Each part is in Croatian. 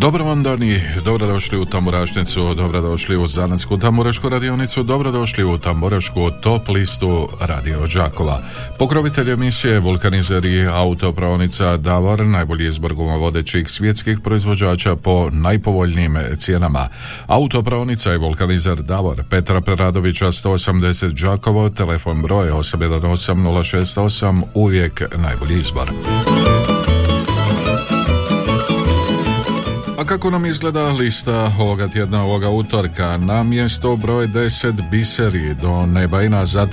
Dobro vam dani, dobrodošli u Tamburašnicu, dobrodošli u Zanatsku Tamburašku radionicu, dobrodošli u Tamburašku top listu Radio Đakova. Pokrovitelj emisije Vulkanizer i autopravnica Davor, najbolji izbor vodećih svjetskih proizvođača po najpovoljnijim cijenama. Autopravnica i Vulkanizer Davor, Petra Preradovića 180 Đakovo, telefon broj 818068, uvijek najbolji izbor. A kako nam izgleda lista ovoga tjedna, ovoga utorka? Na mjesto broj 10 biseri do neba i nazad.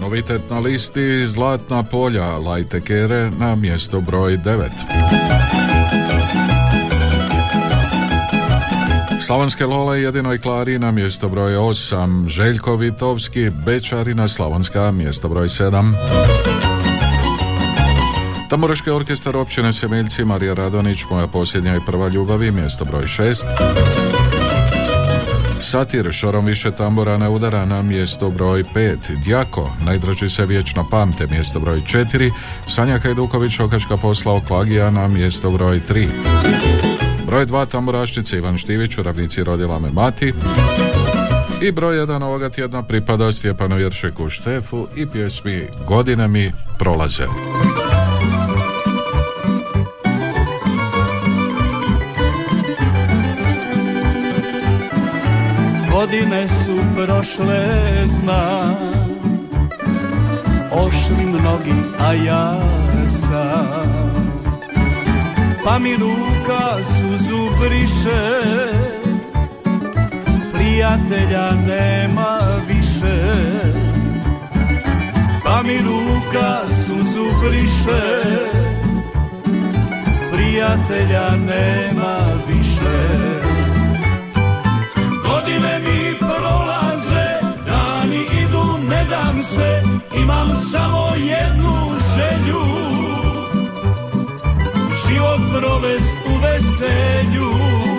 Novitet na listi Zlatna polja Lajte Kere na mjesto broj 9. Slavonske Lole jedinoj Klari na mjesto broj 8, Željko Vitovski, Bečarina Slavonska mjesto broj 7. Tamburaški orkestar općine Semeljci, Marija Radonić, moja posljednja i prva ljubavi, mjesto broj 6. Satir, šorom više tambora ne udara na mjesto broj 5. Djako, najdraži se vječno pamte, mjesto broj 4. Sanja Hajduković, okačka posla Klagija na mjesto broj 3. Broj 2 tamburašnice Ivan Štivić, u ravnici rodila me mati. I broj 1 ovoga tjedna pripada Stjepanu Jeršeku Štefu i pjesmi Godine mi prolaze. Godine su prošle, zna Ošli mnogi, a ja sam. Pa mi ruka suzu briše Prijatelja nema više. Pa mi ruka suzu briše Prijatelja nema više se, imam samo jednu želju. Život provest u veselju.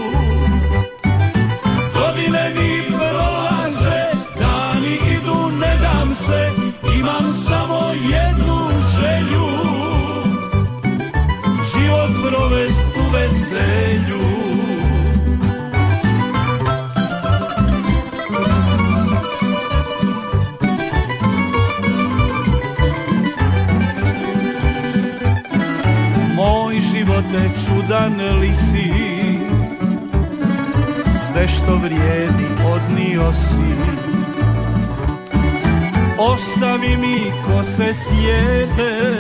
Živote čudan li si Sve što vrijedi odnio si. Ostavi mi ko se sjede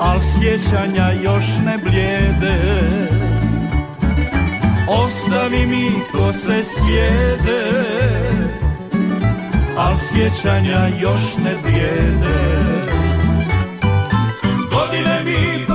Al sjećanja još ne blijede. Ostavi mi ko se sjede Al sjećanja još ne blijede. Godine mi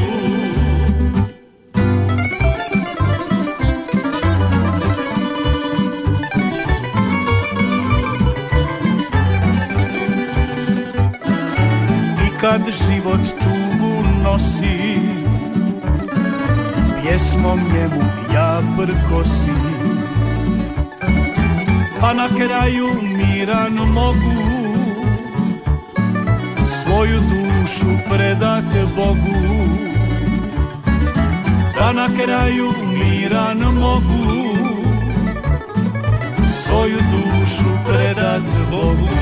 kad život tugu nosi. Pjesmom njemu ja prkosi. Pa na kraju miran mogu Svoju dušu predat Bogu. Pa na kraju miran mogu Svoju dušu predat Bogu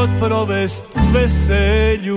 život provest veselju.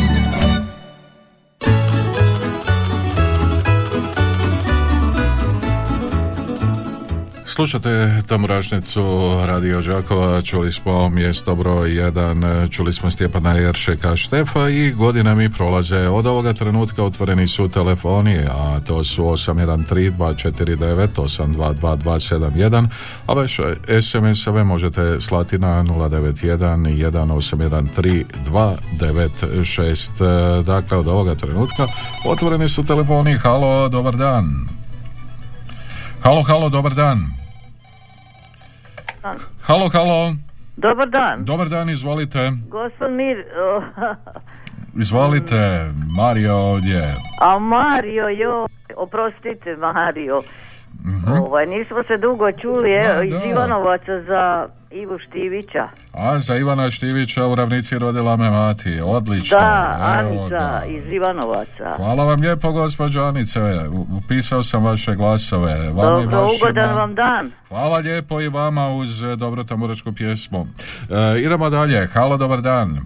Slušate Tamurašnicu Radio Đakova, čuli smo mjesto broj 1, čuli smo Stjepana Jeršeka Štefa i godine mi prolaze. Od ovoga trenutka otvoreni su telefoni, a to su 813-249-822-271, a vaše SMS-ove možete slati na 091 1813 Dakle, od ovoga trenutka otvoreni su telefoni. Halo, dobar dan. Halo, halo, dobar dan. Halo, halo. Dobar dan. Dobar dan, izvolite. Gospod Mir... Izvolite, Mario ovdje. A Mario, jo, oprostite Mario. Mhm. Ovaj, nismo se dugo čuli, evo, iz da. Ivanovaca za Ivu Štivića. A za Ivana Štivića u ravnici rodila me mati. Odlično. Da, Evo Anica ga. iz Ivanovaca. Hvala vam lijepo, gospođo Anice. Upisao sam vaše glasove. Vam i Dobro, vašima. ugodan vam dan. Hvala lijepo i vama uz dobro tamuračku pjesmu. E, idemo dalje. Halo, dobar dan.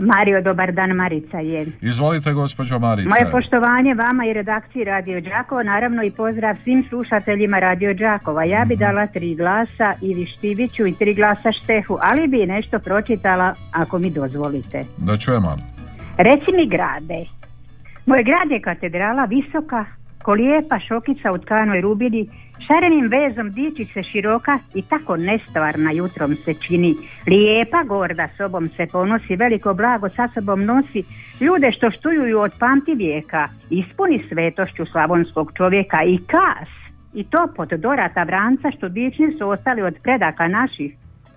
Mario, dobar dan, Marica je. Izvolite, gospođo Marice. Moje poštovanje vama i redakciji Radio Đakova, naravno i pozdrav svim slušateljima Radio Đakova. Ja bi dala tri glasa Ivi Štiviću i tri glasa Štefu, ali bi nešto pročitala ako mi dozvolite. Da čujemo. Reci mi grade. Moj grad je katedrala visoka, ko lijepa šokica u tkanoj rubini, šarenim vezom diči se široka i tako nestvarna jutrom se čini. Lijepa, gorda sobom se ponosi, veliko blago sa sobom nosi, ljude što štuju od pamti vijeka, ispuni svetošću slavonskog čovjeka i kas, i to pod dorata vranca što dični su ostali od predaka naših.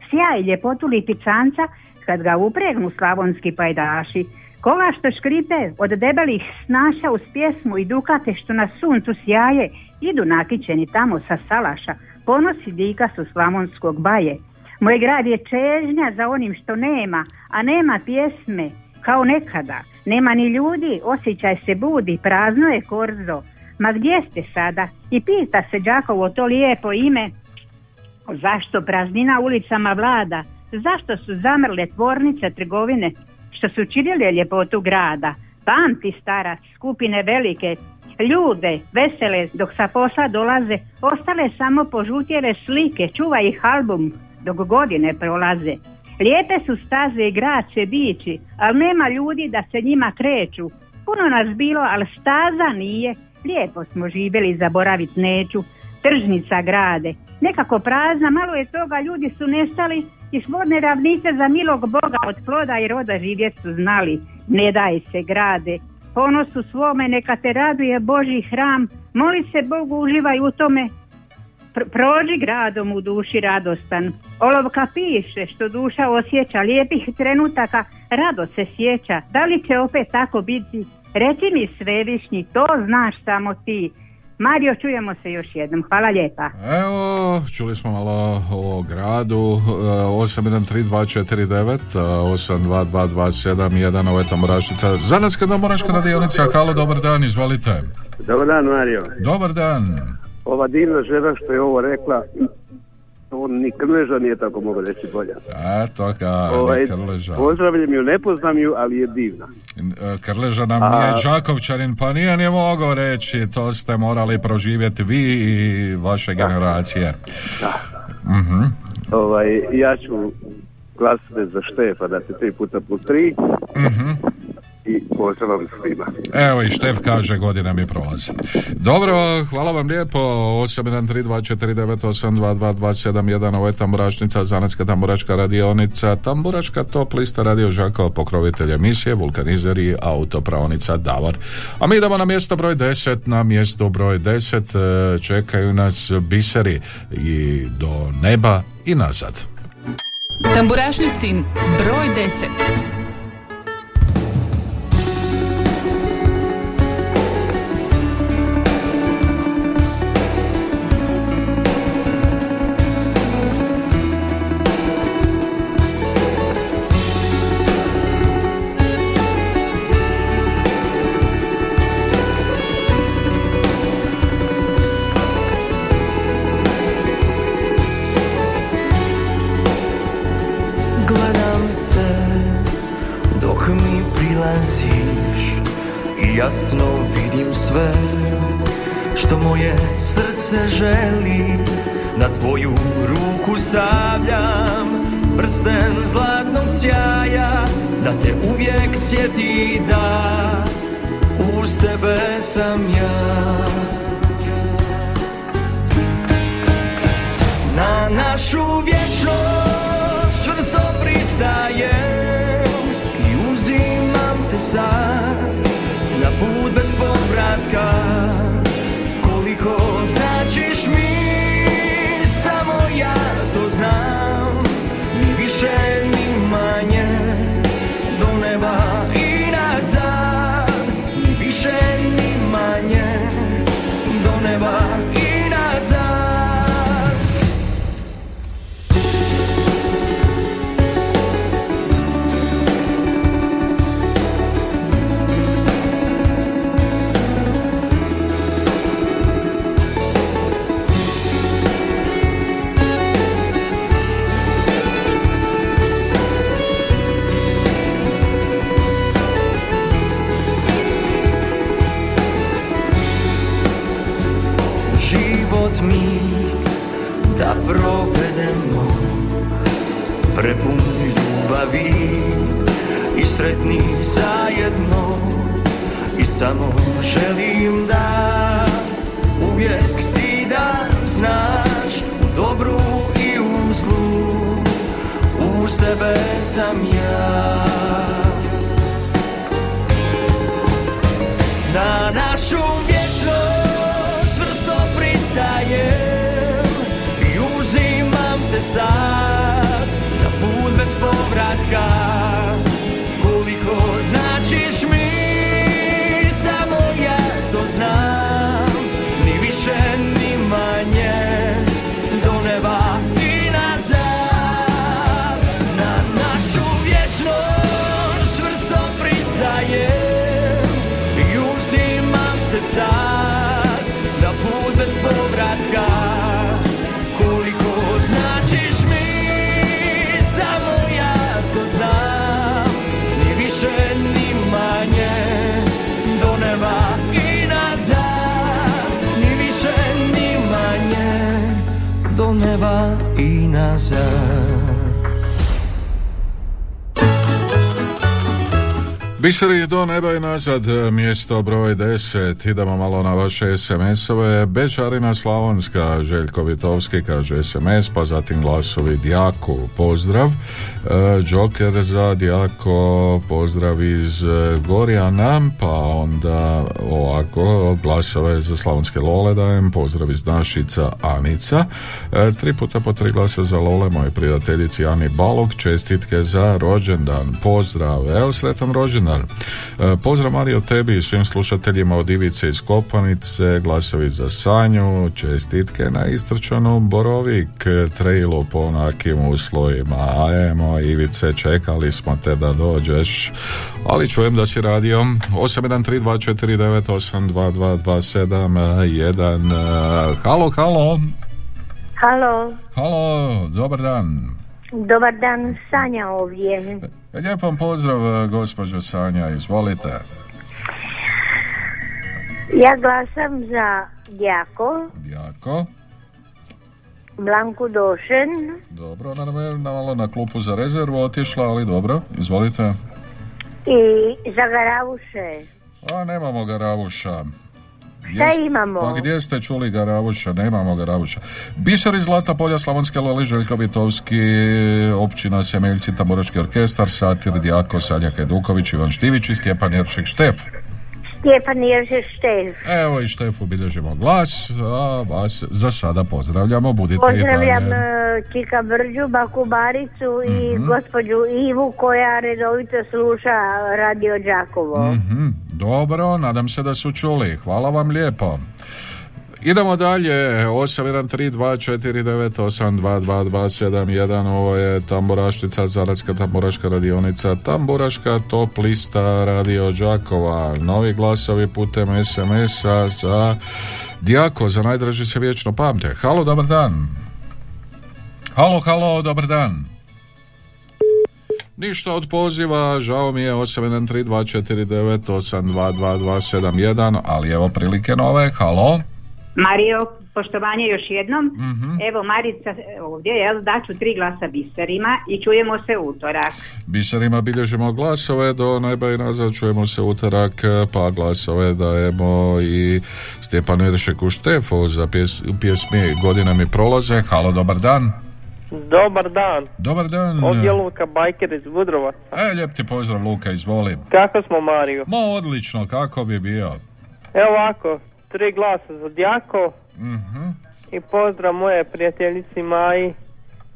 Sjaj ljepotu lipicanca kad ga upregnu slavonski pajdaši. Kola što škripe od debelih snaša uz pjesmu i dukate što na suncu sjaje, idu nakićeni tamo sa salaša, ponosi dika su slavonskog baje. Moj grad je čežnja za onim što nema, a nema pjesme, kao nekada. Nema ni ljudi, osjećaj se budi, prazno je korzo. Ma gdje ste sada? I pita se Đakovo to lijepo ime, Zašto praznina ulicama vlada? Zašto su zamrle tvornice, trgovine? Što su činile ljepotu grada? Pamti starac, skupine velike, ljude, vesele, dok sa posla dolaze, ostale samo požutjele slike, čuva ih album, dok godine prolaze. Lijepe su staze i grad se bići, ali nema ljudi da se njima kreću. Puno nas bilo, ali staza nije. Lijepo smo živjeli, zaboravit neću. Tržnica grade, nekako prazna, malo je toga, ljudi su nestali i ravnice za milog Boga od ploda i roda živjet su znali. Ne daj se grade, ponosu svome neka te raduje Boži hram, moli se Bogu, uživaj u tome, Pr- prođi gradom u duši radostan. Olovka piše što duša osjeća lijepih trenutaka, rado se sjeća. Da li će opet tako biti? Reci mi svevišnji, to znaš samo ti. Mario, čujemo se još jednom. Hvala lijepa. Evo, čuli smo malo o gradu, e, 813249, e, 822271, ovo je Tamorašnica. Zanatska Tamoraška radionica, halo, dobar dan, izvolite. Dobar dan, Mario. Dobar dan. Ova divna žena što je ovo rekla, on ni Krleža nije tako mogu reći bolja. Eto ga, Ovaj, Krleža. pozdravljam ju, ne poznam ju, ali je divna. E, Krleža nam A- nije Đakovčanin, pa nije ni mogao reći, to ste morali proživjeti vi i vaše generacije. Mhm. Ovaj, ja ću glasati za Štefa, da se tri puta plus tri. Mhm. I pozdrav vam svima. Evo i Štef kaže godine mi prolaze. Dobro, hvala vam lijepo. 813249822271 ovo je Tamburašnica, Zanetska tamburaška radionica, Tamburaška top lista radio Žakova, pokrovitelj emisije, vulkanizer i autopravnica Davor. A mi idemo na mjesto broj 10, na mjesto broj 10 e, čekaju nas biseri i do neba i nazad. Tamburašnicin broj 10 i Biseri do neba i nazad, mjesto broj 10. Idemo malo na vaše SMS-ove. Bečarina Slavonska, Željko Vitovski kaže SMS, pa zatim glasovi Djaku, pozdrav. E, Joker za Djako, pozdrav iz e, Gorjana, pa onda ovako, glasove za Slavonske Lole dajem, pozdrav iz Našica Anica. E, tri puta po tri glasa za Lole, moje prijateljici Ani Balog, čestitke za rođendan, pozdrav, evo sretan rođendan. E, Pozdrav Mario tebi i svim slušateljima od Ivice iz Kopanice, glasovi za Sanju, čestitke na istrčanu Borovik trailu po onakim uslovima. Ajmo Ivice, čekali smo te da dođeš, ali čujem da si radio 813249822271 Halo, halo. Halo, Halo, dobar dan. dobar dan, Sanja ovdje. Lijep vam pozdrav, gospođo Sanja, izvolite. Ja glasam za Djako, Jako. Blanku Došen, Dobro, ona nam je na malo na klupu za rezervu otišla, ali dobro, izvolite. I za garavuše. A nemamo garavuša. Šta Jest- imamo? Pa gdje ste čuli garavuša? Nemamo garavuša. Biser iz Zlata polja, Slavonske loli, Željko Vitovski, općina Semeljci, Tamburaški orkestar, Satir, Dijako, Sanja Keduković, Ivan Štivić i Stjepan Jeršik Štef. Stjepan Jerže Štef. Evo i Štefu bilježimo glas, a vas za sada pozdravljamo, budite Pozdravljam e, Čika Brđu, Baku Baricu i Mhm. gospođu Ivu koja redovito sluša Radio Đakovo. Mhm, dobro, nadam se da su čuli. Hvala vam lijepo. Idemo dalje, 813249822271, ovo je Tamburaštica, Zaradska tamburaška radionica, Tamburaška top lista Radio Đakova, novi glasovi putem SMS-a za Dijako, za najdraži se vječno pamte. Halo, dobar dan. Halo, halo, dobar dan. Ništa od poziva, žao mi je 813249822271, ali evo prilike nove, halo. Mario, poštovanje još jednom. Mhm. Evo Marica e, ovdje, jel, daću tri glasa biserima i čujemo se utorak. Biserima bilježimo glasove, do najba i nazad čujemo se utorak, pa glasove dajemo i Stjepanu Iršeku Štefu za pjes, pjesmi Godine mi prolaze. Halo, dobar dan. Dobar dan, Dobar dan. ovdje je Luka Bajker iz Budrova. E, lijep ti pozdrav Luka, izvoli. Kako smo Mario? Ma odlično, kako bi bio? Evo ovako, tri glasa za Djako Mhm, i pozdrav moje prijateljici Maji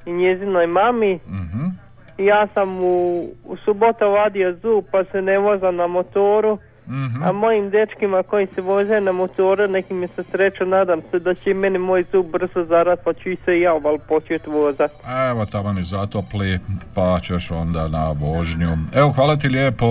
i njezinoj mami. mhm. Ja sam u, u subota vadio zub pa se ne vozam na motoru, Mhm. a mojim dečkima koji se voze na motoru neki mi se sreću, nadam se da će i meni moj zub brzo zarat pa ću i se ja val početi vozat. Evo tamo ni zatopli, pa ćeš onda na vožnju. Evo, hvala ti lijepo.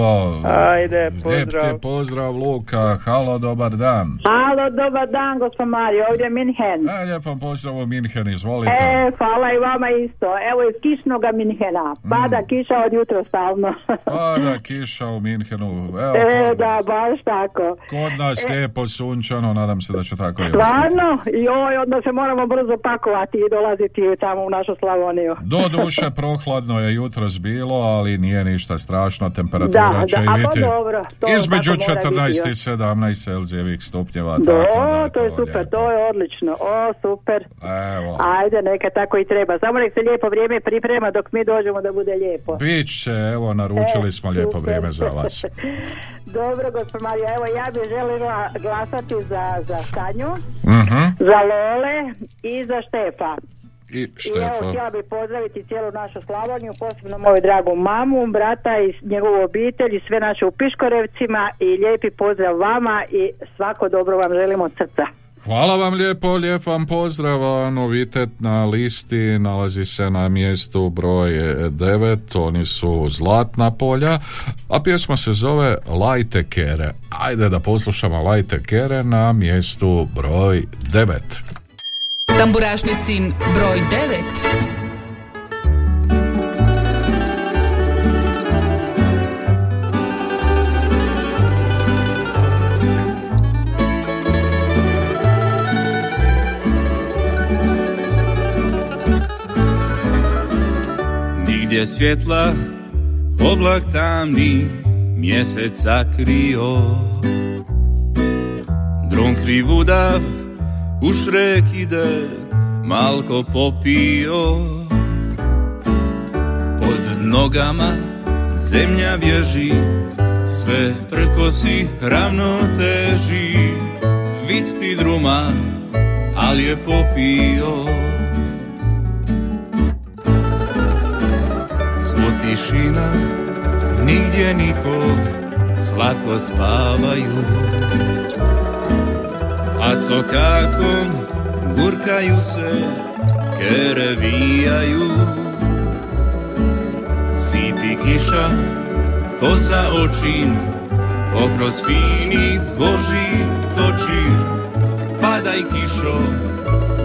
Ajde, Lijep pozdrav. ti pozdrav, Luka. Halo, dobar dan. Halo, dobar dan, gospod Mario, ovdje je Minhen. E, lijep vam pozdrav u Minhen, izvolite. E, hvala i vama isto. Evo iz kišnoga Minhena. Pada kiša od jutra stalno. Pada kiša u Minhenu. Evo, e, da, baš tako. kod nas lijepo sunčano, nadam se da će tako i. Stvarno? Joj, onda se moramo brzo pakovati i dolaziti tamo u našu Slavoniju. Do duše prohladno je jutros bilo, ali nije ništa strašno, temperatura Da, će da, i a pa biti dobro, to između tako mora 14 biti, i jo. 17 Celzijevih stupnjeva. Do, tako da, to je super, to je odlično. O, super. Evo. Ajde, neka tako i treba. Samo nek se lijepo vrijeme priprema dok mi dođemo da bude lijepo. Bit će, evo, naručili E, smo lijepo super. vrijeme za vas. Dobro, gospod Mario, evo ja bih željela glasati za, za Sanju, Mhm. za Lole i za Štefa. I I evo, htjela bih pozdraviti cijelu našu Slavoniju, posebno moju dragu mamu, brata i njegovu obitelj i sve naše u Piškorevcima i lijepi pozdrav vama i svako dobro vam želimo od srca. Hvala vam lijepo, lijep vam pozdrav, novitet na listi nalazi se na mjestu broj 9, oni su Zlatna polja, a pjesma se zove Lajte kere. Ajde da poslušamo Lajte kere na mjestu broj 9. Tamburašnicin broj 9. Nigdje svjetla, oblak tamni, mjeseca krio. Dron krivudav, u šrek ide, malko popio. Pod nogama zemlja bježi, sve prkosi ravno teži. Vid ti druma, al je popio. Tišina, nigdje nikog, slatko spavaju. A sokakom gurkaju se, kere vijaju. Sipi kiša, ko za očin, okroz fini boži toči. Padaj kišo,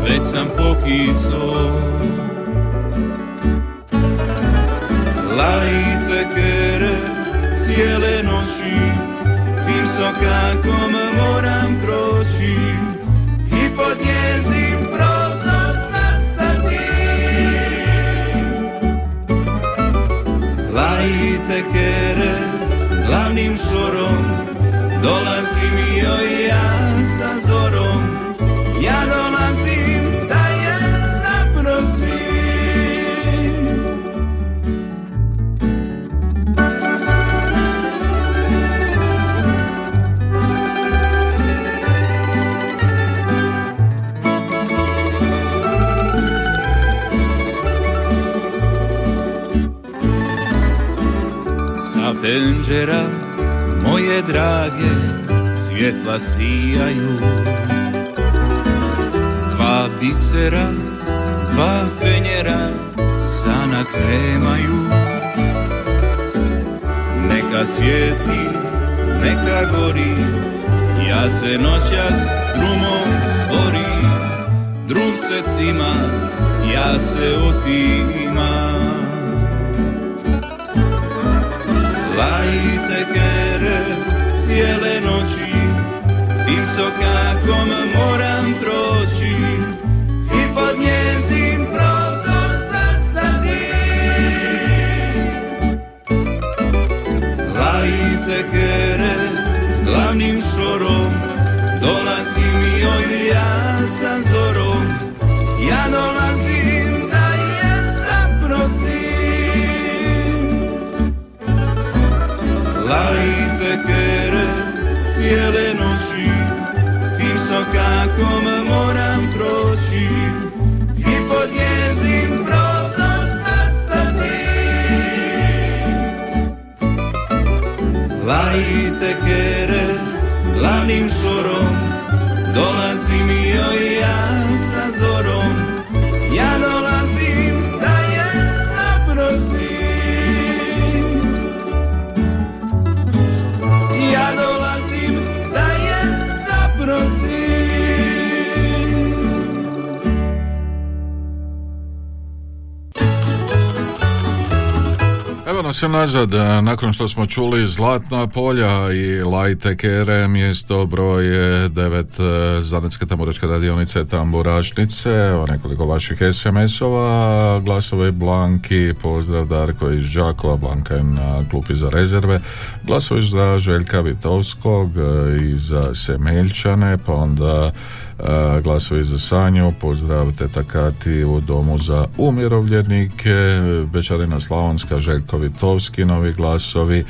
već sam pokiso. Lajte kere cijele noći Tim sokakom moram proći. I pod njezin prozor zastati Lajte kere, glavnim šorom Dolazim joj ja sa zorom. Ja dolazim Sa penđera moje drage svjetla sijaju. Dva bisera, dva fenjera sanak nemaju Neka svijeti, neka gori Ja se noćas s drumom borim Drum se cima, ja se otimam Lajte kere cijele noći Tim sokakom moram proći I pod njezin prozor zastati Lajte kere glavnim šorom Dolazim joj ja sa zorom Ja dolazim Lajte kere cijele noći Tim sokakom moram proći I pod njezin prozor zastati Lajte kere glavnim šorom Dolazim joj ja sa zorom Je nazad, e, nakon što smo čuli Zlatna polja i Lajte Kere, mjesto broj 9 Zanetske tamburačke radionice Tamburašnice, o nekoliko vaših SMS-ova, glasove Blanki, pozdrav Darko iz Đakova, Blanka je na klupi za rezerve, glasovi za Željka Vitovskog e, i za Semeljčane, pa onda glasovi za Sanju, pozdrav teta Kati u domu za umirovljenike, Bečarina Slavonska, Željko Vitovski, novi glasovi,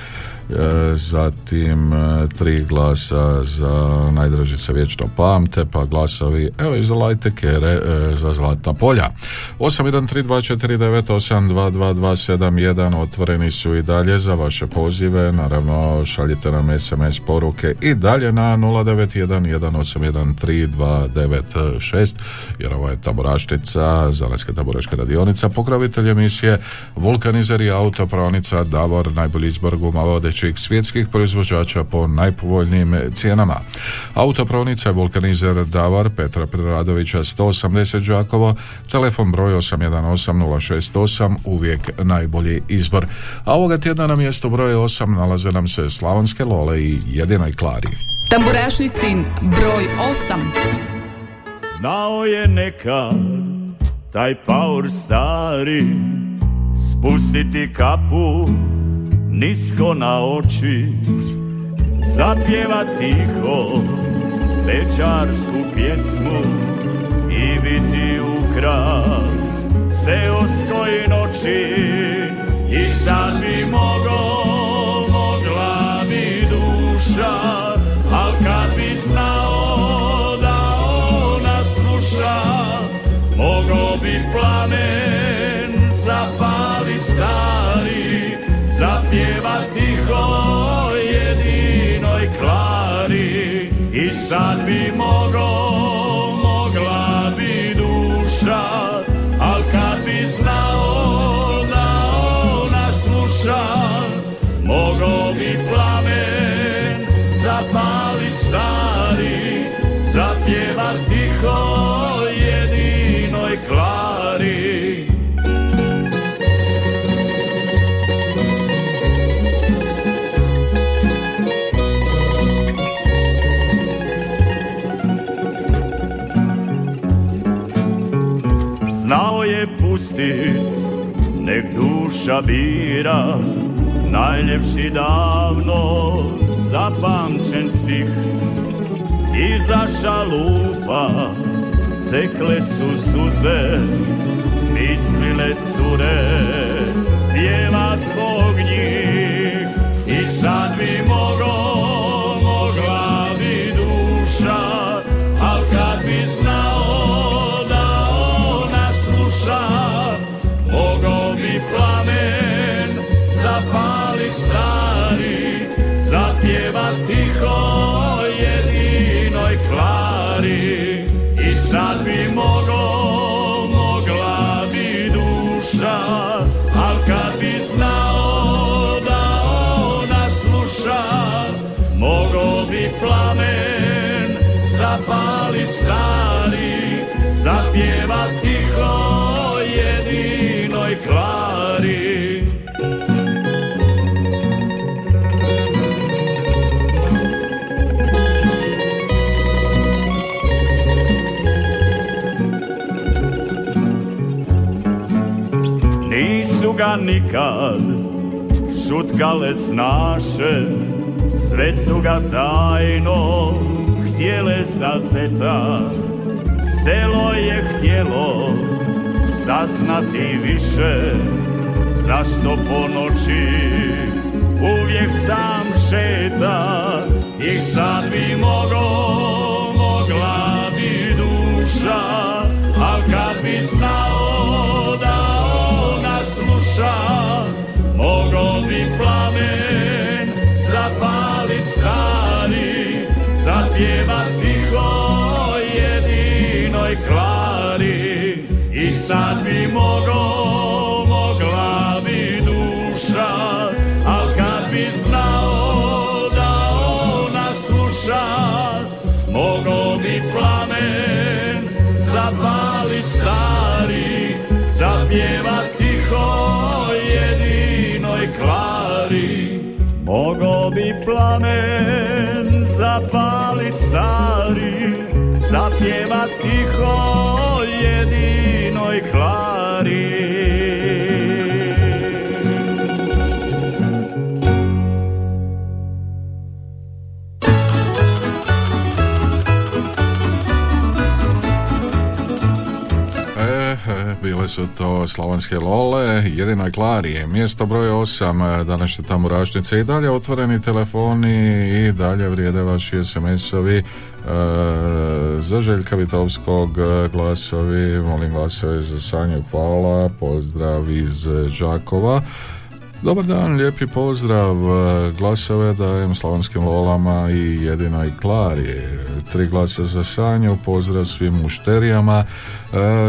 zatim e, tri glasa za najdražice vječno pamte, pa glasovi evo i za Lajte Kere e, za Zlatna polja. 813249822271 otvoreni su i dalje za vaše pozive, naravno šaljite nam SMS poruke i dalje na 0911813296 jer ovo je taboraštica, Zanetska taboraška radionica, pokrovitelj emisije Vulkanizer i autopravnica Davor, najbolji izbor guma vodećih svjetskih proizvođača po najpovoljnijim cijenama. Autopravnica je Vulkanizer Davor Petra Preradovića 180 Đakovo, telefon broj 818068, uvijek najbolji izbor. A ovoga tjedna na mjestu broj 8 nalaze nam se Slavonske Lole i Jedinoj Klari. Tamburašnicin broj 8. Znao je nekad taj paur stari Spustiti kapu nisko na oči Zapjeva tiho večarsku pjesmu I biti ukras seoskoj noći. I sad bi mogo, mogla bi duša Al kad bi znao da ona sluša Mogo bi plamen Duša bira Najljepši davno zapamćen stih. Iza šalufa tekle su suze Mislile cure plamen zapali stari Zapjeva tiho jedinoj klari Nisu ga nikad šutkale snaše Sve su ga tajno htjele zazeta Selo je htjelo saznati više. Zašto po noći uvijek sam šeta? I sad bi mogo, mogla bi duša? Al kad bi znao da ona sluša Mogo bi plamen Zapjeva tiho jedinoj klari I sad bi mogo, mogla bi duša Al kad bi znao da ona sluša Mogo bi plamen zapali stari Zapjeva tiho jedinoj klari Mogo bi plamen zapalit stari Zapjeva tiho jedinoj klari bile su to slavonske lole, jedina Klarije, mjesto broj 8, današnje tamburašnice i dalje otvoreni telefoni i dalje vrijede vaši SMS-ovi e, za Željka Vitovskog e, glasovi, molim glasove za Sanju hvala, pozdrav iz Đakova. Dobar dan, lijepi pozdrav, glasove dajem slavonskim lolama i jedinoj Klari. Tri glasa za Sanju, pozdrav svim mušterijama, e,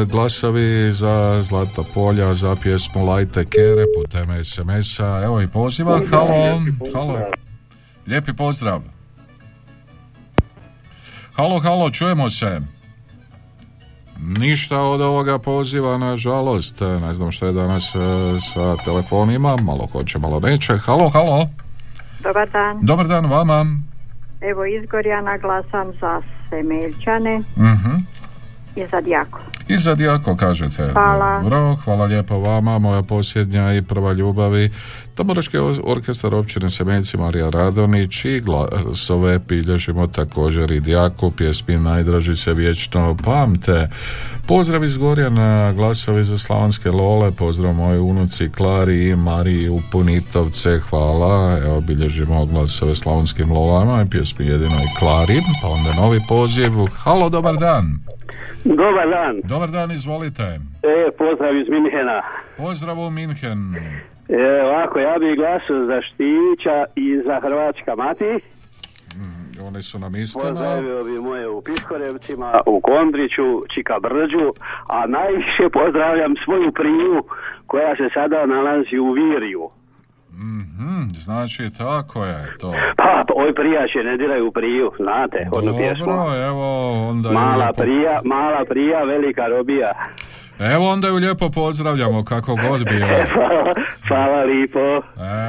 glasovi za Zlata Polja, za pjesmu Lajte Kere putem SMS-a, evo i poziva, halo, halo, lijepi pozdrav. Halo, halo, čujemo se. Ništa od ovoga poziva, nažalost. Ne znam što je danas e, sa telefonima. Malo hoće, malo neće. Halo, halo. Dobar dan. Dobar dan vama. Evo iz Gorjana glasam za Semeljčane Mhm. i za Djako. I za Dijako kažete. Hvala. Dobro, hvala lijepo vama, moja posljednja i prva ljubavi. Tamburaški orkestar općine Semeljci Marija Radonić i glasove bilježimo također i Dijaku, pjesmi Najdraži se vječno pamte. Pozdrav iz Gorjana, glasovi za Slavonske Lole, pozdrav moje unuci Klari i Mariji u Punitovce, hvala. Evo bilježimo glasove Slavonskim Lolama i pjesmi jedinoj Klari, pa onda novi poziv. Halo, dobar dan. Dobar dan. Dobar dan, izvolite. E, pozdrav iz Minhena. Pozdrav u Minhen. E, ovako, ja bih glasao za Štivića i za Hrvačka mati. Oni su nam istina. Pozdravio bi moje u Piškorevcima, u Kondriću, Čika Brđu, a najviše pozdravljam svoju priju koja se sada nalazi u Viriju. Mhm, znači tako je to. Pa, oj prijače ne diraju priju, znate, onu pjesmu. Dobro, evo onda Mala lijepo- prija, mala prija, velika robija. Evo onda ju lijepo pozdravljamo kako god bilo. Hvala lipo.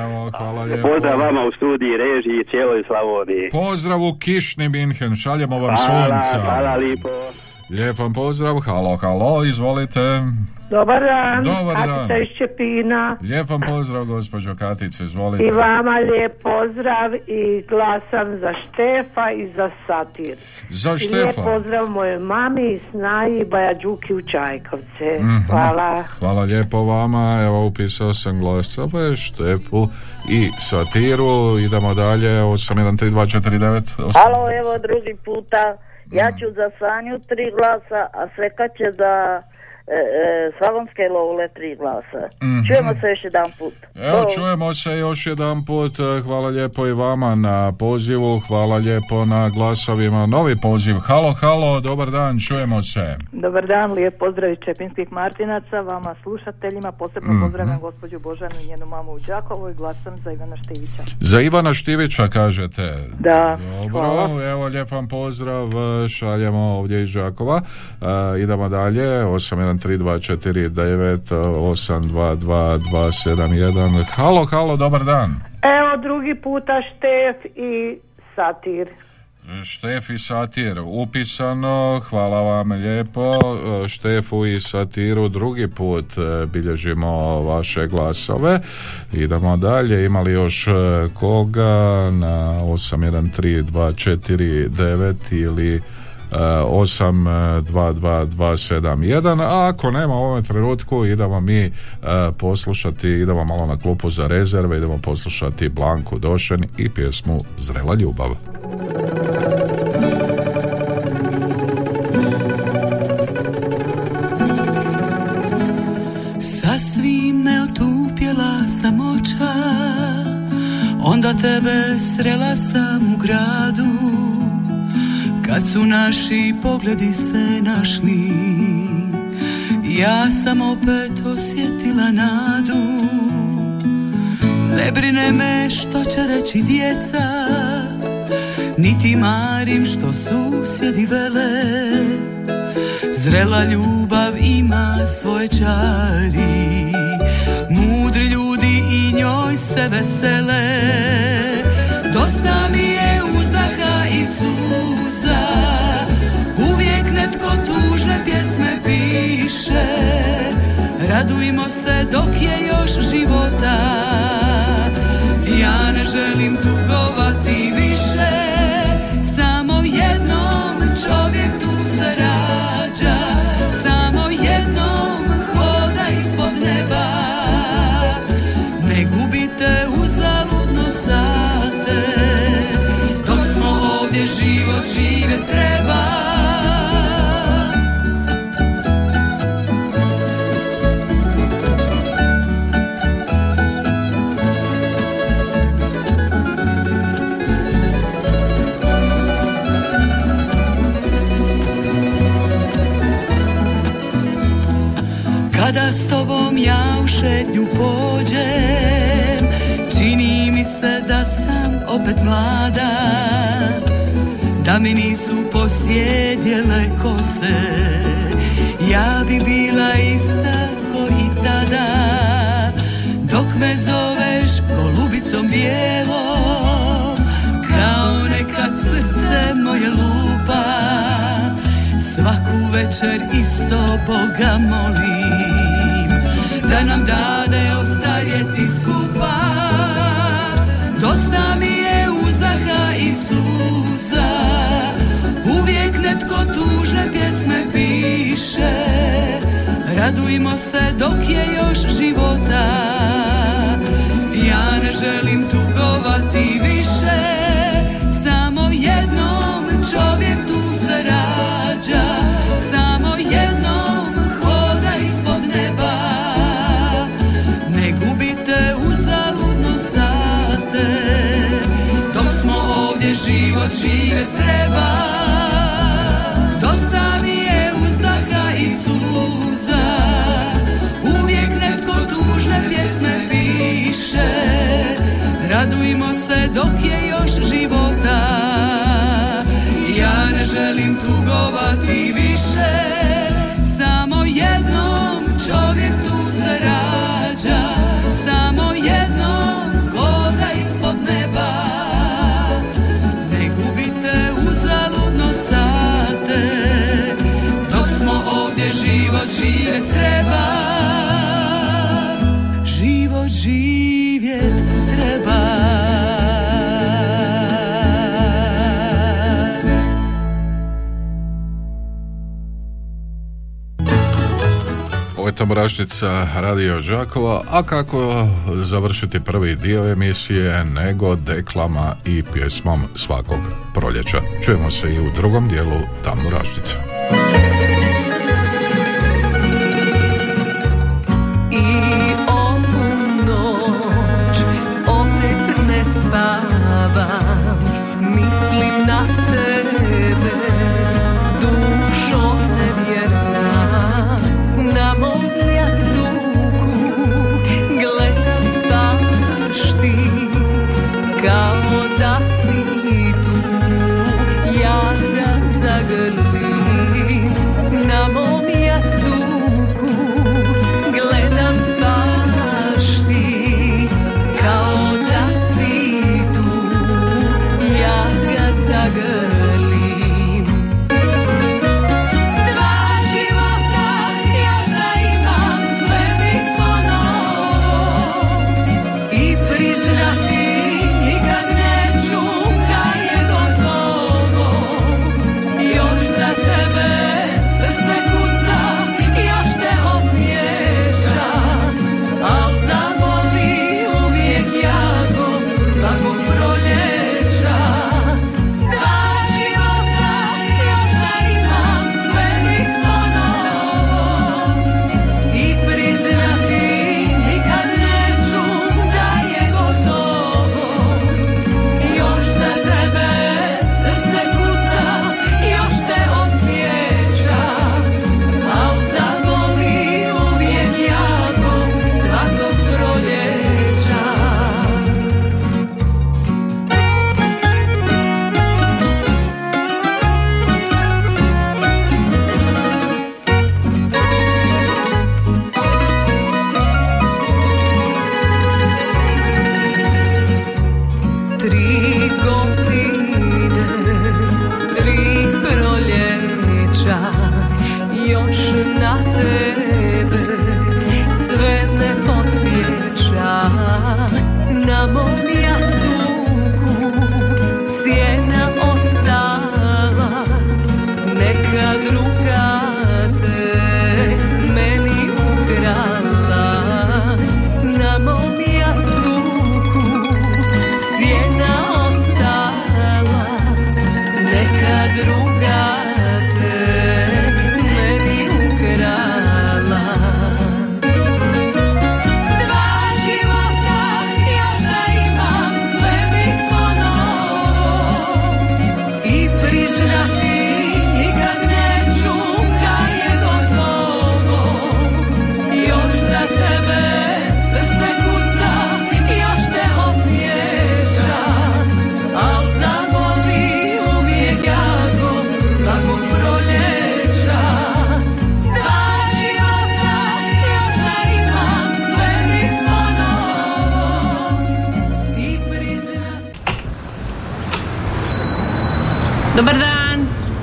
Evo, hvala lijepo. Pozdrav vama u studiji, režiji i cijeloj Slavoniji. Pozdrav u kišni Minhen, šaljemo vam Hvala, sunca. hvala lipo. Lijep vam pozdrav, halo, halo, izvolite. Dobar dan, Dobar dan. Katica iz Čepina. Lijep vam pozdrav, gospođo Katice, izvolite. I vama lijep pozdrav i glasam za Štefa i za Satir. Za I lijep Štefa. pozdrav moje mami i snaji i Bajađuki u Čajkovce. Mhm. Hvala. Hvala lijepo vama, evo upisao sam glasove, Štefu i Satiru, idemo dalje, 813249. Halo, evo drugi puta. Ja ću za Sanju tri glasa, a Sveka će za e, e, Slavonske lovule tri glasa. Mhm. Čujemo se još jedan put. Evo, čujemo se još jedan put. Hvala lijepo i vama na pozivu. Hvala lijepo na glasovima. Novi poziv. Halo, halo, dobar dan, čujemo se. Dobar dan, lijep pozdrav iz Čepinskih Martinaca, vama slušateljima, posebno Mhm. pozdravljam gospođu Božanu i njenu mamu u Đakovu i glasam za Ivana Štivića. Za Ivana Štivića kažete. Da, Dobro, hvala. evo lijep vam pozdrav, šaljemo ovdje iz Žakova. E, idemo dalje, 813249 822271. Halo, halo, dobar dan. Evo drugi puta Štef i Satir. Štef i Satir upisano, hvala vam lijepo. Štefu i Satiru drugi put e, bilježimo vaše glasove. Idemo dalje, imali još e, koga na 813249 ili 822271 a ako nema u ovom trenutku idemo mi e, poslušati idemo malo na klupu za rezerve idemo poslušati Blanku Došen i pjesmu Zrela ljubav. Sasvim me otupjela samoća Onda tebe srela sam u gradu Kad su naši pogledi se našli Ja sam opet osjetila nadu. Ne brine me što će reći djeca Niti marim što susjedi vele. Zrela ljubav ima svoje čari Mudri ljudi i njoj se vesele. Dosta mi je uzdaha i suza tužne pjesme piše. Radujmo se dok je još života. Ja ne želim tugovati više. Samo jednom čovjek tu se rađa mi nisu posjedjele kose. Ja bi bila ista ko i tada. Dok me zoveš golubicom bijelom Kao nekad srce moje lupa. Svaku večer isto Boga molim Da nam dade ostarjeti skupa piše Radujmo se dok je još života. Ja ne želim tugovati više. Samo jednom čovjek tu se rađa. Samo jednom hoda ispod neba. Ne gubite uzaludno sate. Dok smo ovdje život živjet treba Tamburašnica Radio Đakova, a kako završiti prvi dio emisije nego deklama i pjesmom svakog proljeća. Čujemo se i u drugom dijelu Tamburašnice.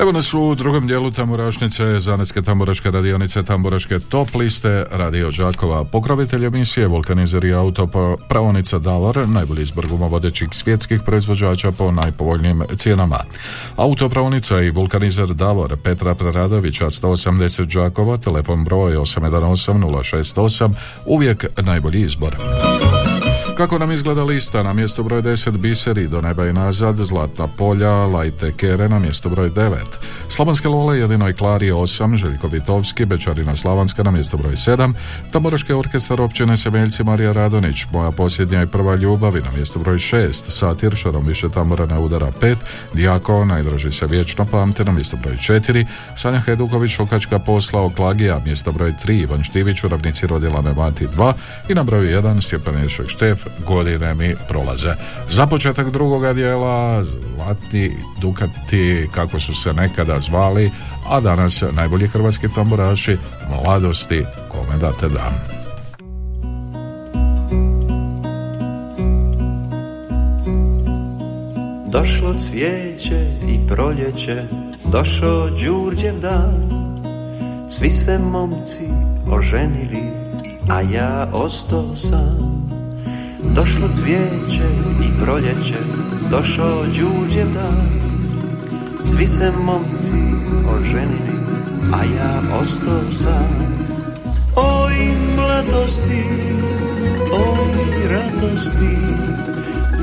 Evo nas u drugom dijelu Tamburašnice, Zanetske tamburaške radionice, Tamburaške top liste, Radio Đakova, pokrovitelj emisije, vulkanizer i auto, pa pravonica Davor, najbolji izbor gumovodećih svjetskih proizvođača po najpovoljnijim cijenama. Autopravnica i vulkanizer Davor, Petra Preradovića, 180 Đakova, telefon broj 818 068, uvijek najbolji izbor. Kako nam izgleda lista? Na mjesto broj 10 Biseri, do neba i nazad, Zlatna polja, Lajte Kere na mjesto broj 9. Slavonske Lole, jedinoj Klari 8, Željko Vitovski, Bečarina Slavanska na mjesto broj 7, Tamburaški orkestar općine Semeljci Marija Radonić, Moja posljednja i prva ljubav i na mjesto broj 6, Satir, Šarom više tambura na udara 5, Dijako, Najdraži se vječno pamte na mjesto broj 4, Sanja Heduković, Okačka posla, Oklagija, mjesto broj 3, Ivan Štivić, u ravnici rodila me mati 2 i na broju 1, Stjepan Štef, godine mi prolaze. Za početak drugoga dijela, Zlatni Dukati, kako su se nekada zvali, a danas najbolji hrvatski tamburaši, mladosti, kome date dan. Došlo cvijeće i proljeće, došao Đurđev dan, svi se momci oženili, a ja ostao sam Došlo cvijeće i proljeće, došao đuđev dan. Svi se momci oženili, a ja ostao sam. Oj mladosti, oj radosti,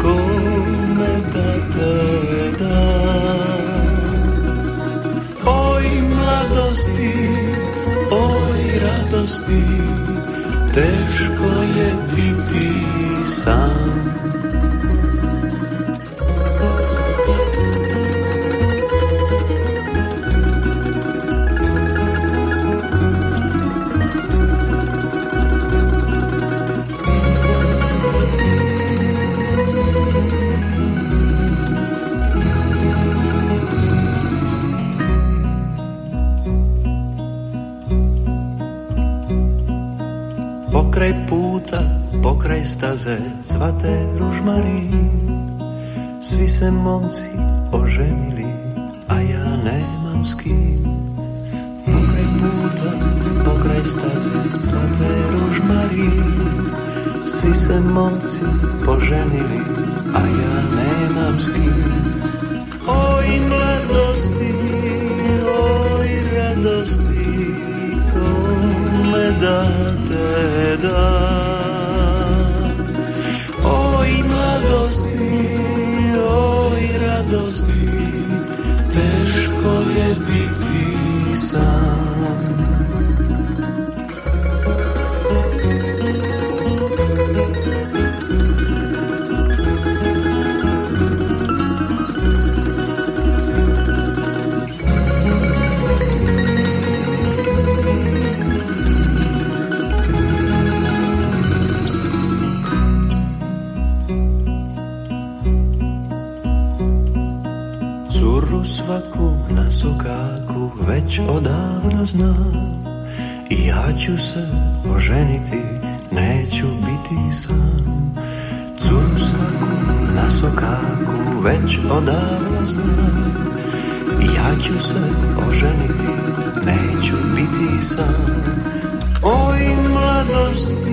kome da te dam Oj mladosti, oj radosti, teško je biti sam. Pokraj puta, pokraj staze cvate ružmarin Svi se momci oženili, a ja nemam s kim. Pokraj puta, pokraj staze cvate ružmarin Svi se momci poženili, a ja nemam s kim. Oj mladosti, oj radosti, kome da te da Oj mladosti, oj radosti Teško odavno znam. I ja ću se oženiti, neću biti sam. Curu svaku na sokaku već odavno znam. I ja ću se oženiti, neću biti sam. Oj mladosti,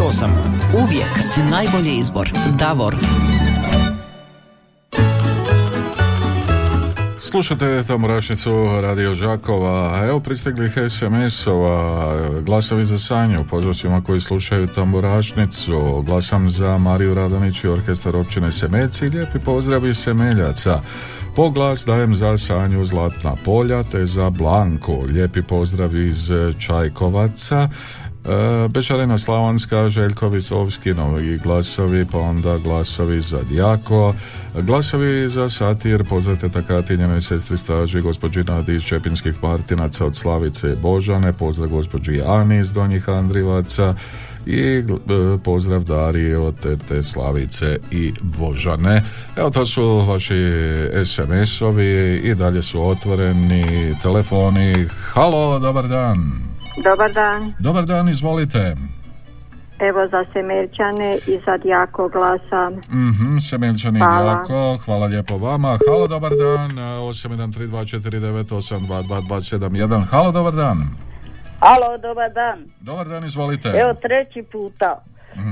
068. Uvijek najbolji izbor. Davor. Slušate Tamorašnicu Radio Žakova, evo pristiglih SMS-ova, glasovi za Sanju, pozdrav svima koji slušaju Tamburašnicu, glasam za Mariju Radonić i orkestar općine Semelci, lijepi pozdrav iz Semeljaca. Po glas dajem za Sanju Zlatna polja te za Blanku. Lijepi pozdrav iz Čajkovaca. E, Bešarina Slavonska, Željko Vicovski, novi glasovi, pa onda glasovi za Djako, glasovi za Satir, poznate takati njene sestri staži, gospođi Nadi iz Čepinskih Martinaca od Slavice i Božane, pozdrav gospođi Ani iz Donjih Andrivaca i e, pozdrav Darije od tete Slavice i Božane. Evo to su vaši SMS-ovi i dalje su otvoreni telefoni. Halo, dobar dan. Dobar dan. Dobar dan, izvolite. Evo za Semeljčane i za Djako glasam. Mhm, Semeljčani Hvala. jako, hvala lijepo vama. Halo, dobar dan, 813249822271. Halo, dobar dan. Alo, dobar dan. Dobar dan, izvolite. Evo treći puta.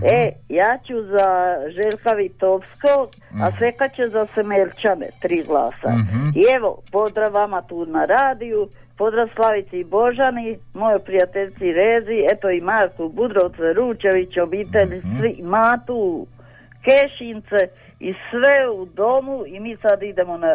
E, ja ću za Željka Vitovskog, a Seka će za Semelčane, tri glasa. Mhm. I evo, pozdrav vama tu na radiju, pozdrav Slavici i Božani, mojoj prijateljci Rezi, eto i Marku Budrovce, Ručević, obitelji, svi, Matu, Kešince i sve u domu i mi sad idemo na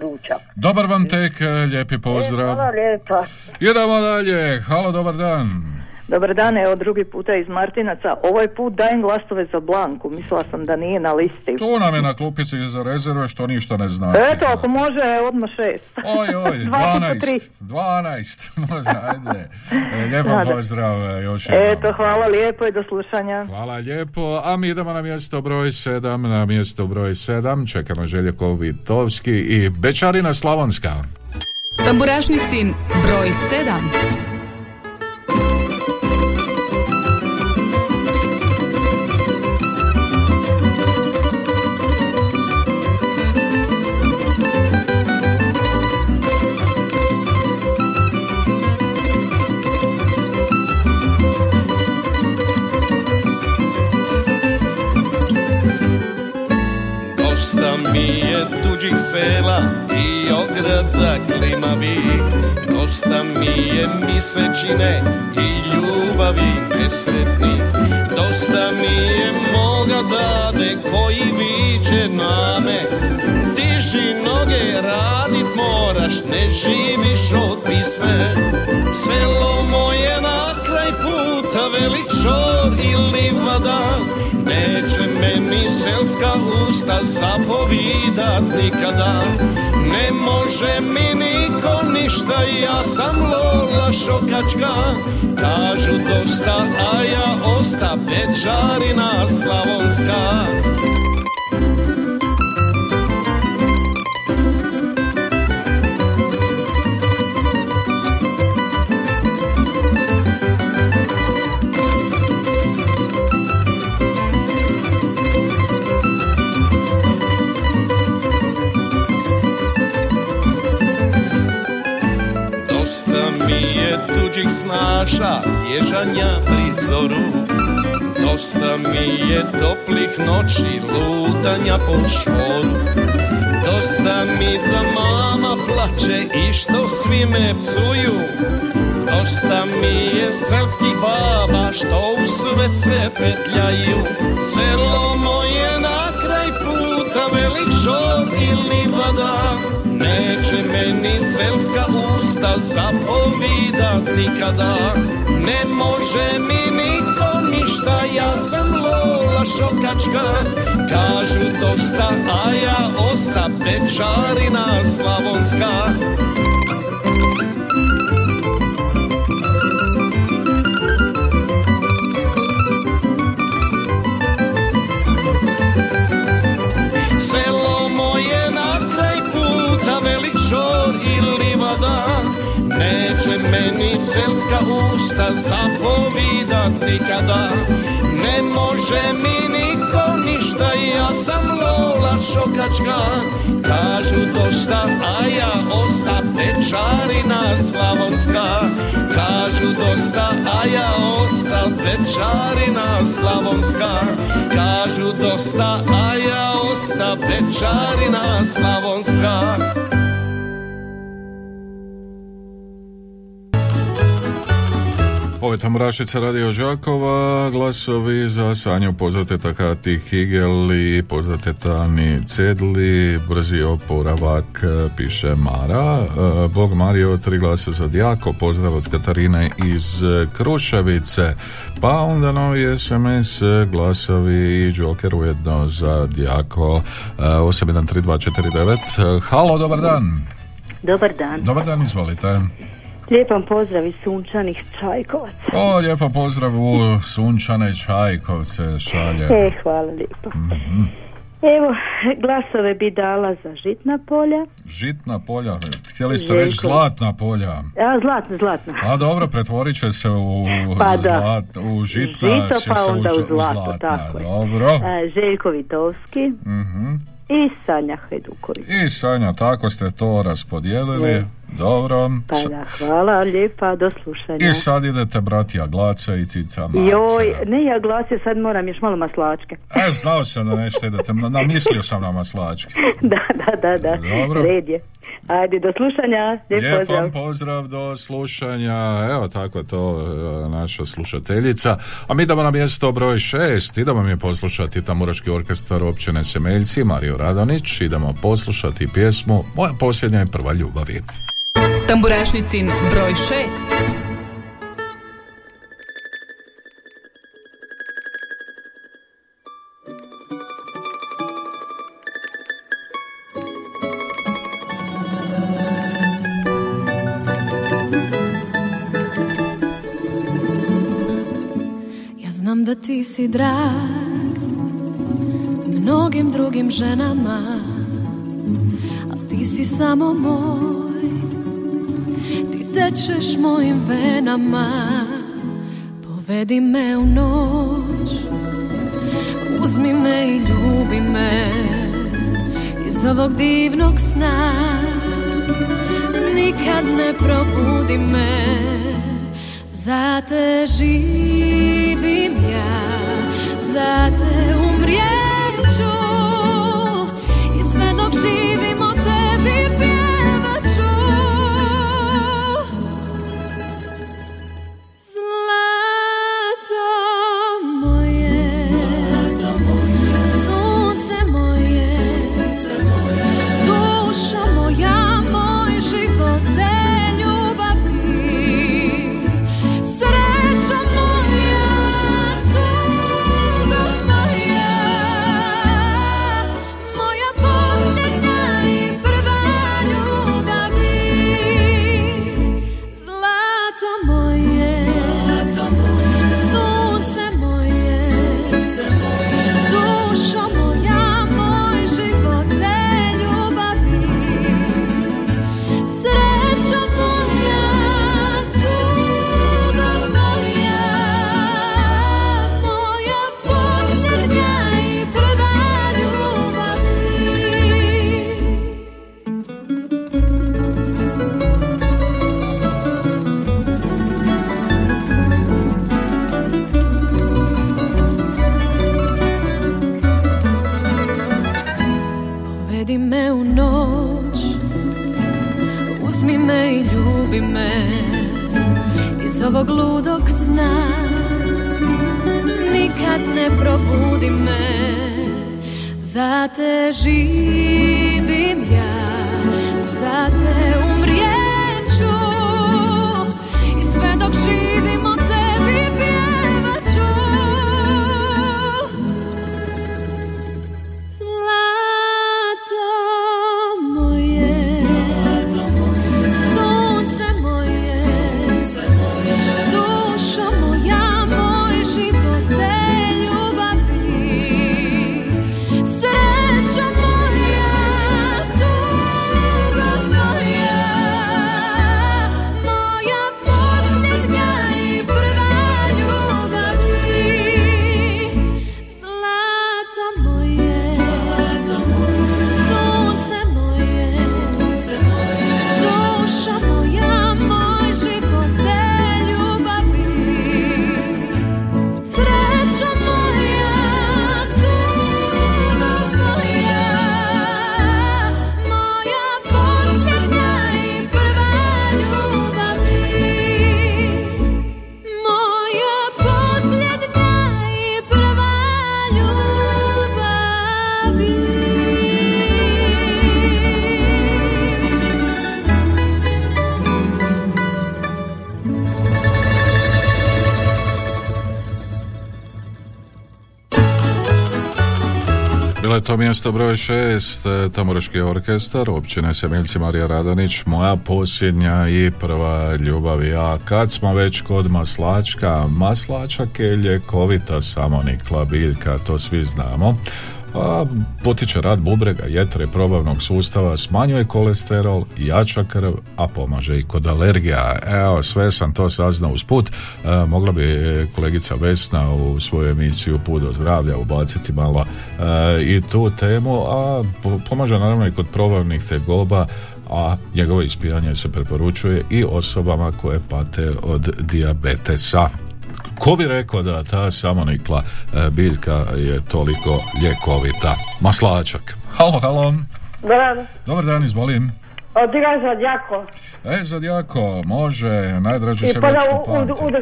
ručak. Dobar vam tek, e, lijepi pozdrav. Hvala lijepa. Idemo dalje. Halo, dobar dan. Dobar dan, evo drugi puta iz Martinaca. Ovaj put dajem glasove za Blanku. Mislila sam da nije na listi. Tu nam je na klupici za rezerve što ništa ne znači. Eto, ako može, odmah šest. Oj, oj, Dva puta tri. 12. 12. Može, ajde. E, Lijep vam Da, da. pozdrav e, još jednom. Eto, hvala lijepo i do slušanja. Hvala lijepo, a mi idemo na mjesto broj 7, na mjesto broj 7 čekamo Željko Vitovski i Bečarina Slavonska. Tamburašnicin broj 7. tuđih sela i ograda klimavih Dosta mi je misečine i ljubavi nesretnih Dosta mi je moga dade koji viče na me Diži noge, radit moraš, ne živiš od pisme. Selo moje na puta, veli čor i livada Neće meni selska usta zapovidat nikada. Ne može mi niko ništa, ja sam Lola Šokačka. Kažu dosta, a ja osta Bečarina Slavonska tuđih snaša, ježanja pri zoru. Dosta mi je toplih noći, lutanja po šoru Dosta mi da mama plače i što svi me psuju. Dosta mi je selskih baba što u sve se petljaju. Selo moje na kraj puta, velik šor i livada Neće meni selska usta zapovidat nikada. Ne može mi niko ništa, ja sam Lola Šokačka. Kažu dosta, a ja osta Bečarina Slavonska meni selska usta zapovidat nikada Ne može mi niko ništa, ja sam Lola Šokačka. Kažu dosta, a ja osta Bečarina Slavonska. Kažu dosta, a ja osta Bečarina Slavonska. Kažu dosta, a ja osta Bečarina Slavonska je Tamburašica Radio Žakova, glasovi za Sanju poznate takati Higel i poznate Tani Cedli, brzi oporavak, e, piše Mara. E, Bog Mario, tri glasa za Dijako, pozdrav od Katarine iz Kruševice. Pa onda novi SMS, glasovi i Joker ujedno za Dijako, e, 813249. E, Halo, dobar dan. Dobar dan. Dobar dan, izvolite. Lijepan pozdrav iz sunčanih Čajkovaca. O, lijepo pozdrav u sunčane Čajkovce šalje. E, hvala lijepo. Mhm. Evo, glasove bi dala za žitna polja. Žitna polja, htjeli ste reći zlatna polja. A, zlatna, zlatna. A dobro, pretvorit će se u, Pa zlat, u žitna, Žito će pa se onda u, u zlato, zlatna. tako. Dobro. A, Željko Vitovski Mhm. i Sanja Hajduković. I Sanja, tako ste to raspodijelili. Ne. Dobro. Pa da, hvala lijepa, do slušanja. I sad idete bratija Glaca i Cica Maca. Joj, ne ja glasio, sad moram još malo maslačke. E, znao sam da nešto idete, na- namislio sam na maslačke. da, da, da, da. Dobro. Red je. Ajde, do slušanja. Lijep Lijep pozdrav. pozdrav do slušanja. Evo tako to e, naša slušateljica. A mi idemo na mjesto broj šest. Idemo mi poslušati Tamuraški orkestar općine Semeljci, Mario Radonić. Idemo poslušati pjesmu Moja posljednja je prva ljubavi. Tamburašnicin broj 6. Ja znam da ti si drag mnogim drugim ženama a ti si samo moj tečeš mojim venama. Povedi me u noć uzmi me i ljubi me. Iz ovog divnog sna nikad ne probudi me. Za te živim to mjesto broj šest, e, Tamuraški orkestar, općine Semeljci Marija Radanić, moja posljednja i prva ljubav. A kad smo već kod maslačka, maslačak je ljekovita samonikla biljka, to svi znamo. A, potiče rad bubrega, jetre, probavnog sustava, smanjuje kolesterol, jača krv, a pomaže i kod alergija. Evo, sve sam to saznao usput. E, mogla bi kolegica Vesna u svoju emisiju Put do zdravlja ubaciti malo e, i tu temu, a po- pomaže naravno i kod probavnih tegoba, a njegovo ispijanje se preporučuje i osobama koje pate od dijabetesa. Ko bi rekao da ta samonikla e, biljka je toliko ljekovita? Maslačak. Halo, halo. Dobar, Dobar dan, izvolim. odigraj za Đako. E, Zadjako, može, najdraži I se u, pamti.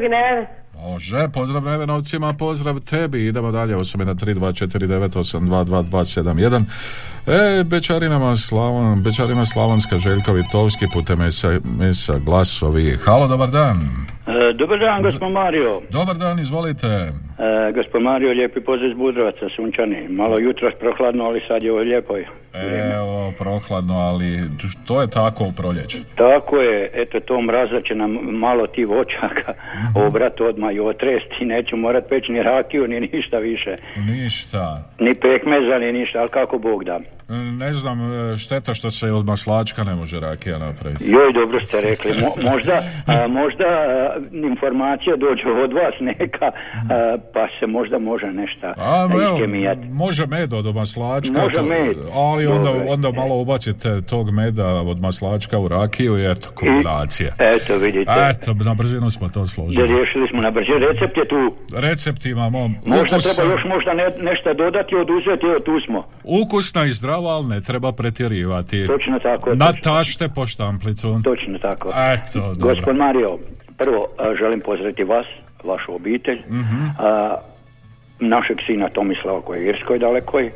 Neve. Može, pozdrav Nevenovcima, pozdrav tebi. Idemo dalje, 813249822271. E, Bečarinama Slavon, Bečarina Slavonska, Željko Vitovski, putem mesa, mesa glasovi. Halo, dobar dan. E, dobar dan, gospod Mario. Dobar dan, izvolite. E, gospod Mario, lijepi pozdrav iz Budrovaca, sunčani. Malo jutro prohladno, ali sad je ovo lijepo. Evo, prohladno, ali to je tako u proljeće. Tako je, eto to mraza će nam malo ti voćaka Mhm. obrat odmah i otresti. Neću morat peći ni rakiju, ni ništa više. Ništa. Ni pekmeza, ni ništa, ali kako Bog da. Ne znam, e, šteta što se od maslačka ne može rakija napraviti. Joj, dobro ste rekli. Mo- možda a, možda a, informacija dođe od vas neka, a, pa se možda može nešto iskemijati. može med od maslačka, Može to- med. ali onda, onda malo ubacite tog meda od maslačka u rakiju i eto, kombinacija. Eto, vidite. Eto, na brzinu smo to Da složili. riješili smo na brže. Recept je tu. Recept imamo Možda ukusna, treba još možda ne, nešto dodati, oduzeti, evo tu smo. ukusna i zdrava, ali ne treba pretjerivati. Točno tako. Natašte po štamplicu. Točno tako. Eto, dobro. Gospod Mario, prvo a, želim pozdraviti vas, vašu obitelj, Mhm. a, našeg sina Tomislava koji je Irskoj dalekoj,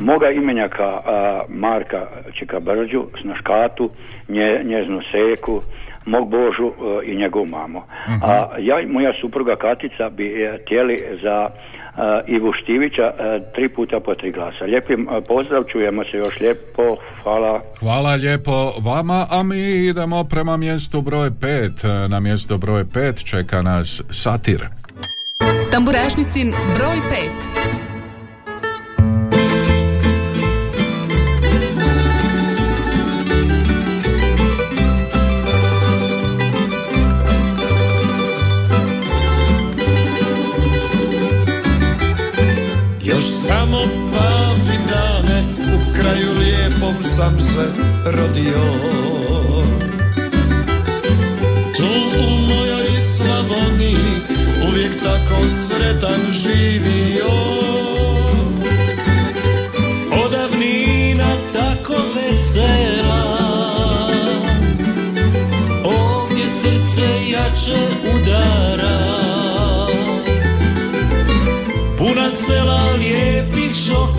moga imenjaka a, Marka Čika Brđu, Snaškatu, nje, njeznu Seku, mog Božu e, i njegovu mamu. A ja i moja supruga Katica bi e, htjeli za e, Ivu Štivića e, tri puta po tri glasa. Lijepi e, pozdrav, čujemo se još lijepo, hvala. Hvala lijepo vama, a mi idemo prema mjestu broj 5. Na mjesto broj 5 čeka nas satir. Tamburašnicin broj 5. samo pamtim dane U kraju lijepom sam se rodio. Tu u mojoj Slavoniji Uvijek tako sretan živio. Odavnina tako vesela. Ovdje srce jače udara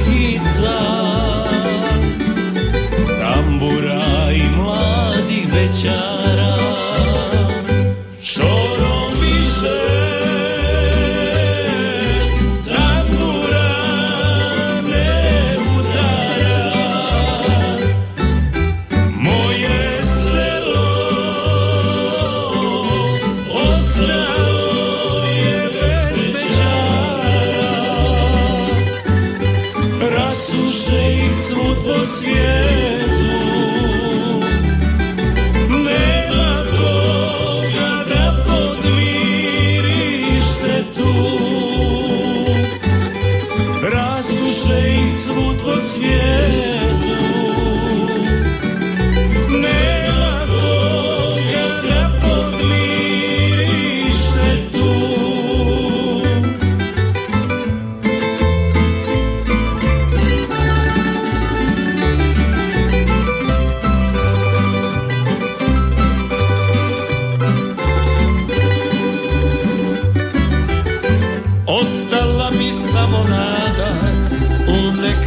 šokica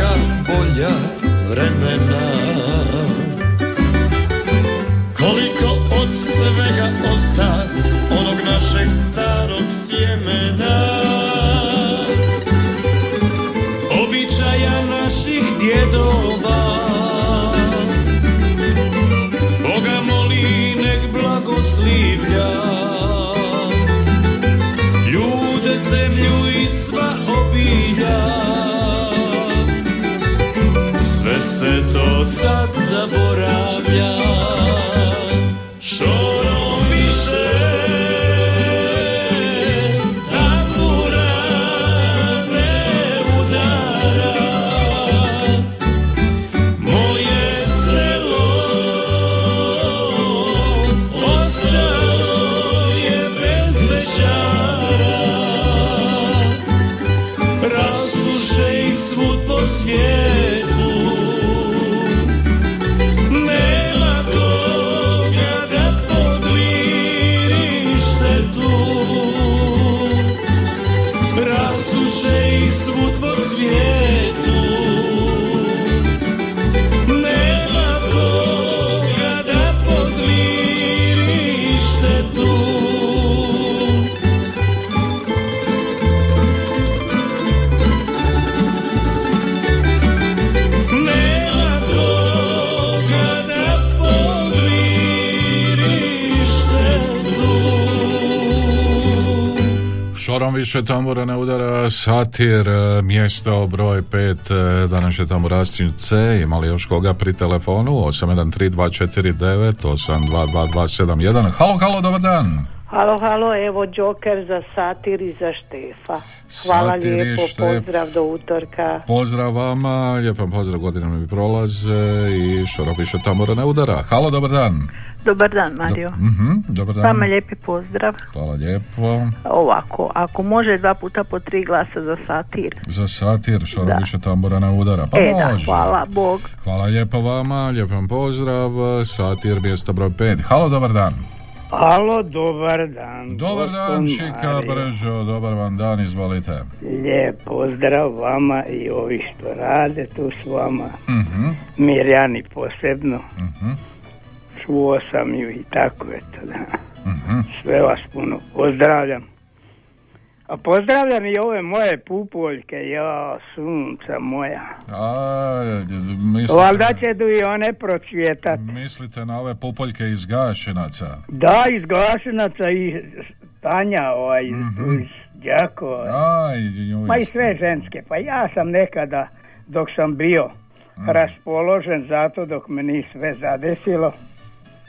neka bolja vremena. Koliko od svega osta onog našeg se to sad više tambura ne udara satir, e, mjesto broj 5, današnje tamburastin C, imali još koga pri telefonu, 813249, Halo, halo, dobar dan. Halo, halo, evo Joker za satir i za Štefa. Hvala Satir i lijepo, Štef. pozdrav do utorka. Pozdrav vama, lijepan pozdrav godinama mi prolaze i šorom više tambura ne udara. Halo, dobar dan. Dobar dan, Mario. Mhm, dobar dan. Vama lijepi pozdrav. Hvala lijepo. Ovako, ako može dva puta po tri glasa za satir. Za satir, šorom Da. više tambura ne udara. Pa e, da, može. hvala, Bog. Hvala lijepo vama, lijepan pozdrav, satir mjesto broj 5. Halo, dobar dan. Alo, dobar dan. Dobar dan, Čika. Bržo, dobar vam dan, izvolite. Lijep pozdrav vama i ovi što rade tu s vama. Mhm, Mirjani posebno. mhm, Čuo sam ju i tako eto da. mhm. Sve vas puno pozdravljam. A pozdravljam i ove moje pupoljke, ja, sunca moja. A, mislite, Valjda će du i one procvjetat. mislite na ove pupoljke iz Gašinaca? Da, iz Gašinaca i Tanja, ovaj, Mhm. iz Đakova. Ma i sve ženske. Pa ja sam nekada, dok sam bio Mhm. raspoložen zato dok me nije sve zadesilo,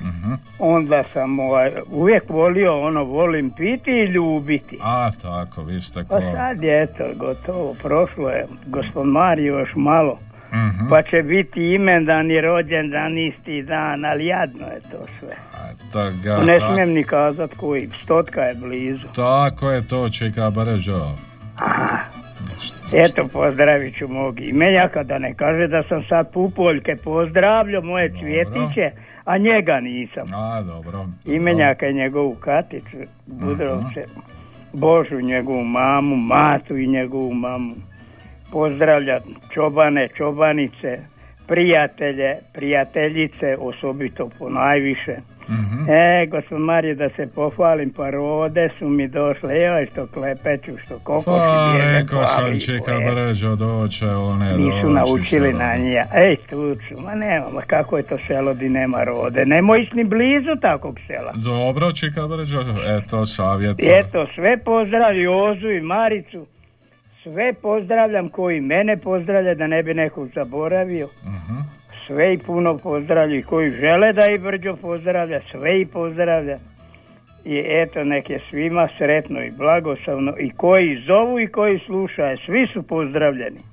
Mhm. onda sam ovaj, uvijek volio ono, volim piti i ljubiti. A, tako, vi ste Pa ko... sad je eto, gotovo, prošlo je, gospod Mario još malo, Mhm. pa će biti imendan i rođendan isti dan, ali jadno je to sve. Ta ga, ne smijem ni kazat koji, stotka je blizu. Tako je to, Čika Bržo. Eto, pozdravit ću mog imenjaka, da ne kaže da sam sad pupoljke pozdravljao moje cvjetiće, a njega nisam. A, dobro. Imenjaka je njegovu Katicu, Budrovce, Božu njegovu mamu, Matu i njegovu mamu. Pozdravlja čobane, čobanice, prijatelje, prijateljice, osobito po najviše. Mhm. E, gospod Marije, da se pohvalim, pa rode su mi došle, joj što klepeću, što kokoši Pa, rekao sam e. Bržo, doće, one Nisu doći naučili na njija. Ej, tu su, ma nema, ma kako je to selo di nema rode. Nemoj ići ni blizu takvog sela. Dobro, Čika Bržo, eto, savjet. Eto, sve pozdrav Jozu i Maricu. Sve pozdravljam koji mene pozdravlja, da ne bi nekog zaboravio. Mhm. Sve i puno pozdravlja i koji žele da i Brđo pozdravlja, sve i pozdravlja. I eto, nek je svima sretno i blagoslovno. I koji zovu i koji slušaju, svi su pozdravljeni.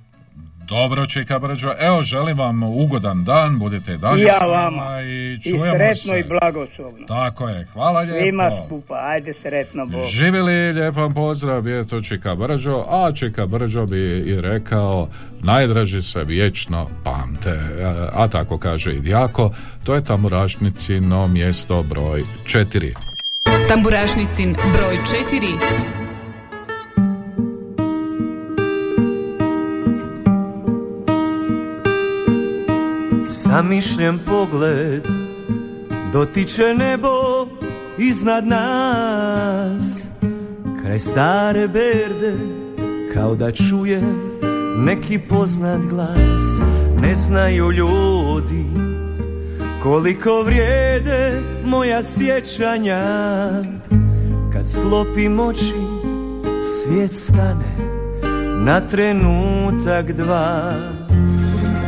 Dobro, Čika Brđo, evo, želim vam ugodan dan, budite i dalje I ja vama. i I čujemo sretno se. i blagoslovno. Tako je, hvala lijepo. Svima skupa, ajde sretno Bog. Živjeli, lijep vam pozdrav, je to Čika Brđo, a Čika Brđo bi i rekao, najdraži se vječno pamte, E, a tako kaže i Djako, to je Tamburašnicino mjesto broj 4. Tamburašnicin broj 4. Zamišljen pogled dotiče nebo iznad nas. Kraj stare berde kao da čujem neki poznat glas. Ne znaju ljudi koliko vrijede moja sjećanja. Kad sklopim oči svijet stane na trenutak dva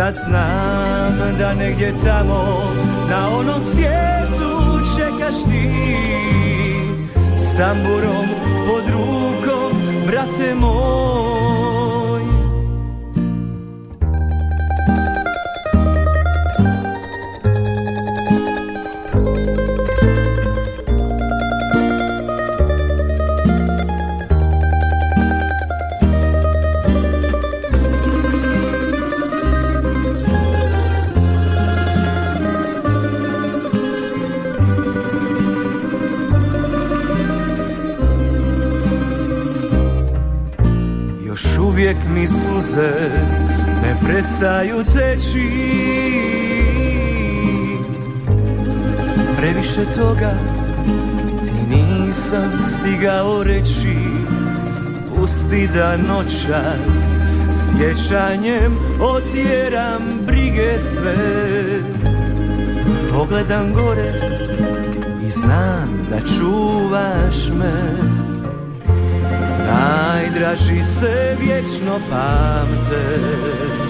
Sad znam da negdje tamo Na onom svijetu čekaš ti. S tamburom pod rukom, brate moj prestaju teći. Previše toga ti nisam stigao reći. Pusti da noćas sjećanjem otjeram brige sve. Pogledam gore i znam da čuvaš me. Najdraži se vječno pamte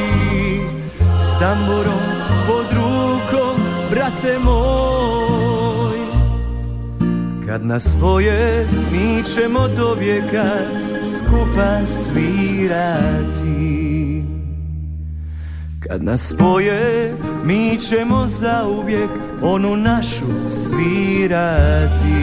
tamburom pod rukom, brate moj. Kad nas spoje, mi ćemo do vijeka skupa svirati. Kad nas spoje, mi ćemo zauvijek onu našu svirati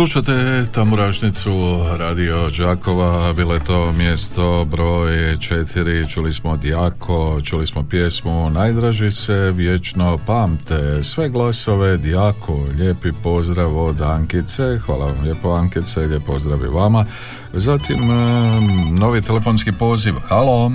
Slušate Tamburašnicu Radio Đakova, bilo je to mjesto broj četiri, čuli smo Djako, čuli smo pjesmu Najdraži se vječno pamte, sve glasove Djako, lijepi pozdrav od Ankice, hvala vam lijepo Ankice, lijep pozdrav i vama. Zatim em, novi telefonski poziv, halo.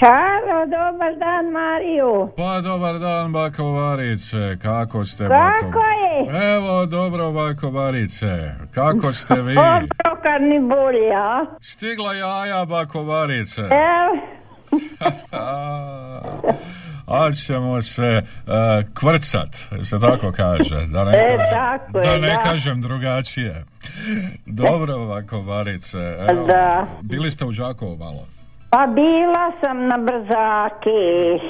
Halo, dobar dan Mariju. Pa dobar dan bako Varice, kako ste Kako bako? Je? Evo dobro bako Varice, kako ste vi? Obrokani bolje, a? Stigla jaja bako Varice. Evo, A ćemo se uh, kvrcat, se tako kaže, da ne, E, kažem, tako je, da ne da. kažem drugačije. Dobro ovako Varice, evo, Da. bili ste u Đakovu malo. pa bila sam na brzaki,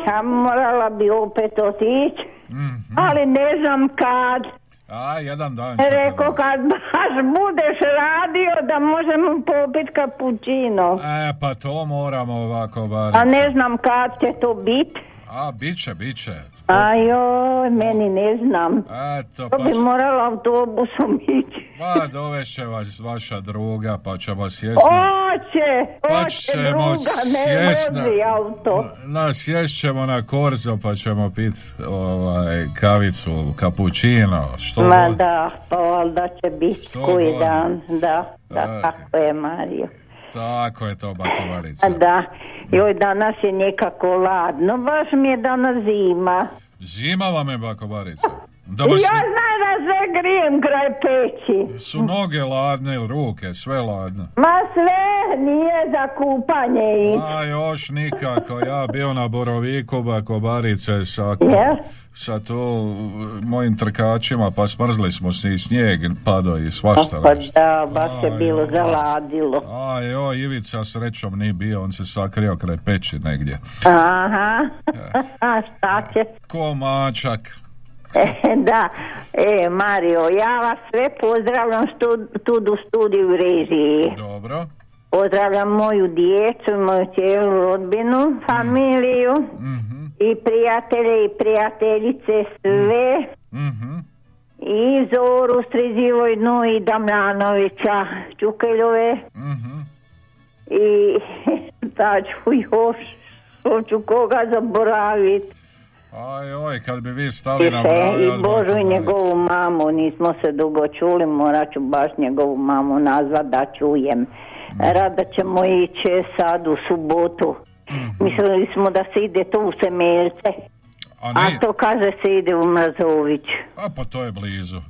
a morala bi opet otići, Mhm. ali ne znam kad. A, jedan dan Rekao, kad baš budeš radio da možemo popit kapućino. E, pa to moramo ovako Varice. A ne znam kad će to biti. A, bit će, bit će. A joj, meni ne znam. Eto, To pa, bi morala autobusom ići. pa dovešće vas vaša druga, pa ćemo sjesti. Oće, Pa oće druga, ne vozi auto. Na, sjest ćemo na korzo pa ćemo pit ovaj, kavicu, kapućino, što Ma god. da, pa valjda će biti koji god. dan, da, da, tako je Mario. Tako je to, bakovarica. Da, joj danas je nekako ladno, baš mi je danas zima. Zima vam je, bakovarica. Da vas ja znam da se grijem kraj peći. su noge ladne ili ruke, sve ladne. Ma sve nije za kupanje i... A još nikako, ja bio na Boroviku, bakobarice, sa, sa to mojim trkačima, pa smrzli smo se i snijeg pado i svašta Pa nešto. da, baš je bilo zaladilo. A joj, Ivica srećom nije bio, on se sakrio kraj peći negdje. Aha, a šta će? Ko mačak. E, da, e, Mario, ja vas sve pozdravljam stu, tu u studiju režiji. Dobro. Pozdravljam moju djecu, moju cijelu rodbinu, familiju i prijatelje i prijateljice sve. Mhm. I Zoru Strizivojnu i Damjanovića Čukeljove. Mhm. I šta ću još? hoću koga zaboraviti. Aj, oj, kad bi vi stali na broj i Božu i njegovu mamu, nismo se dugo čuli, morat ću baš njegovu mamu nazvat da čujem. Rada ćemo ići sad u subotu. Mislili smo da se ide tu u Semeljce, A a to kaže se ide u Mrazović. a pa to je blizu.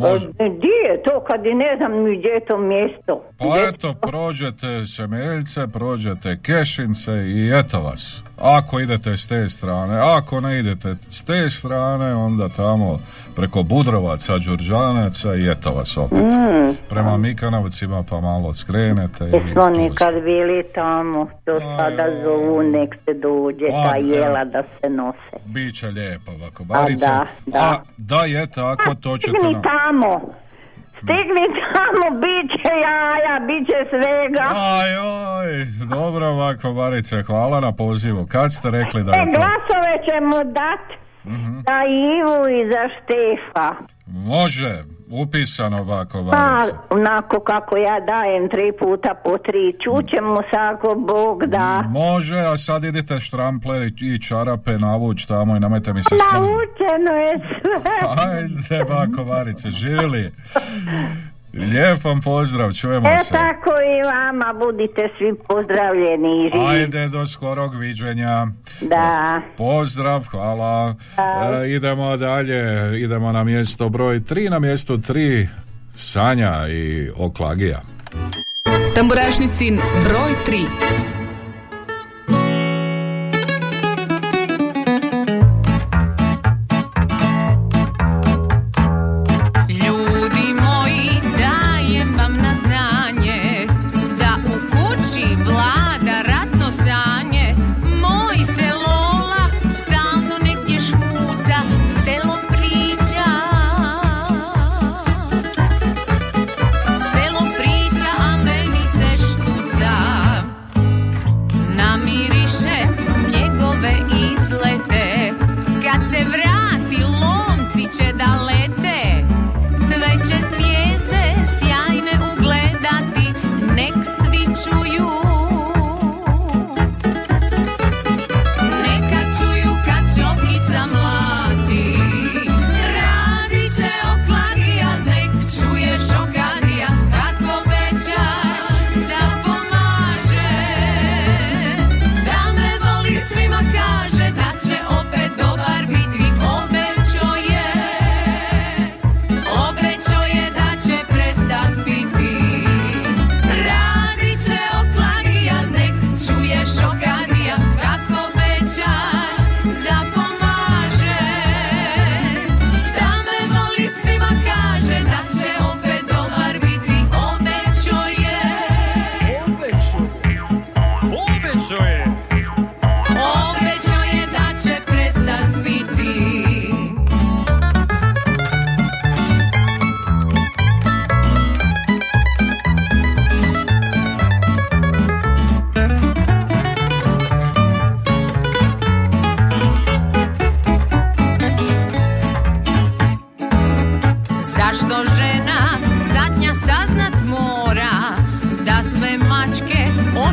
Može. E, Gdje je to kad ne znam ni gdje je to mjesto? Pa eto, prođete Semeljce, prođete Kešince i eto vas. Ako idete s te strane, ako ne idete s te strane, onda tamo preko Budrovaca, Đurđanaca i eto vas opet. Mm. Prema Mikanovcima pa malo skrenete i tu ste. nikad bili tamo, to sada zovu, nek se dođe, A, ta evo. jela da se nose. Biće lijepo ovako, Barice. da, da. A da je tako, to ćete nam... tamo, stigni tamo, bit će jaja, bit će svega. Aj, oj, dobro ovako, Barice, hvala na pozivu. Kad ste rekli da E, je to? glasove ćemo dat Mhm. za Ivu i za Štefa. Može, upisano ovako, Pa, onako kako ja dajem tri puta po tri, čućemo se ako Bog da. Može, a sad idite štrample i čarape navuć tamo i nemojte mi se smrziti. Naučeno je sve. Ajde, bako, Barice, živjeli. Lijep vam pozdrav, čujemo E se. tako i vama, budite svi pozdravljeni i živi. Ajde, do skorog viđenja. Da. Pozdrav, hvala. E, idemo dalje, idemo na mjesto broj 3, na mjestu 3 Sanja i Oklagija. Tamburašnicin broj 3.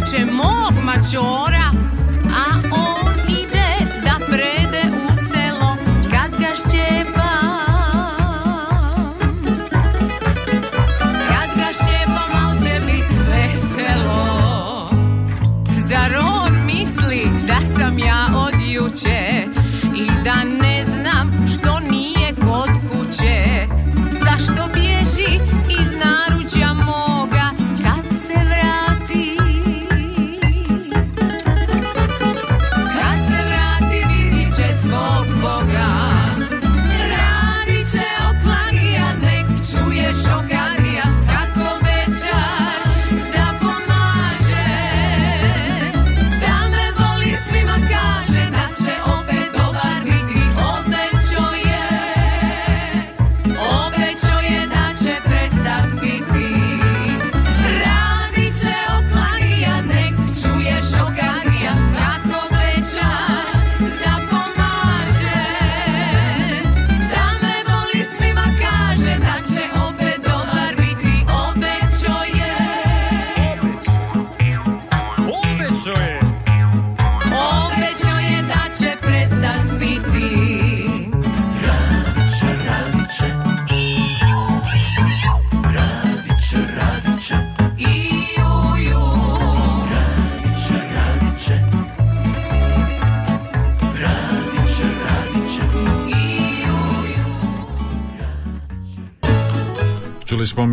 C'è mogma c'ora.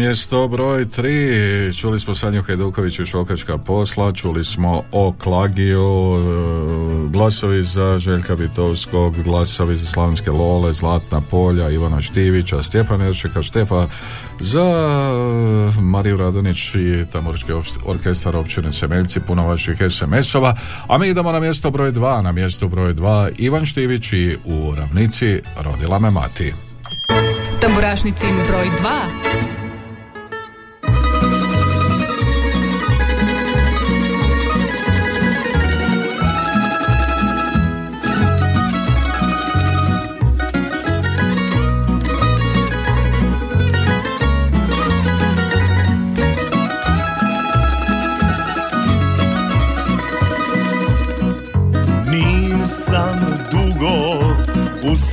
Mjesto broj 3, čuli smo Sanju Hajduković i Šokačka posla, čuli smo o Klagiju, e, glasovi za Željka Vitovskog, glasovi za Slavonske Lole, Zlatna Polja, Ivana Štivića, Stjepan Erčeka, Štefa, za Mariju Radonić i Tamorski orkestar općine Semeljci, puno vaših SMS-ova, a mi idemo na mjesto broj 2, na mjesto broj 2 Ivan Štivić i u ravnici rodila me mati. Tamburašnicin broj 2.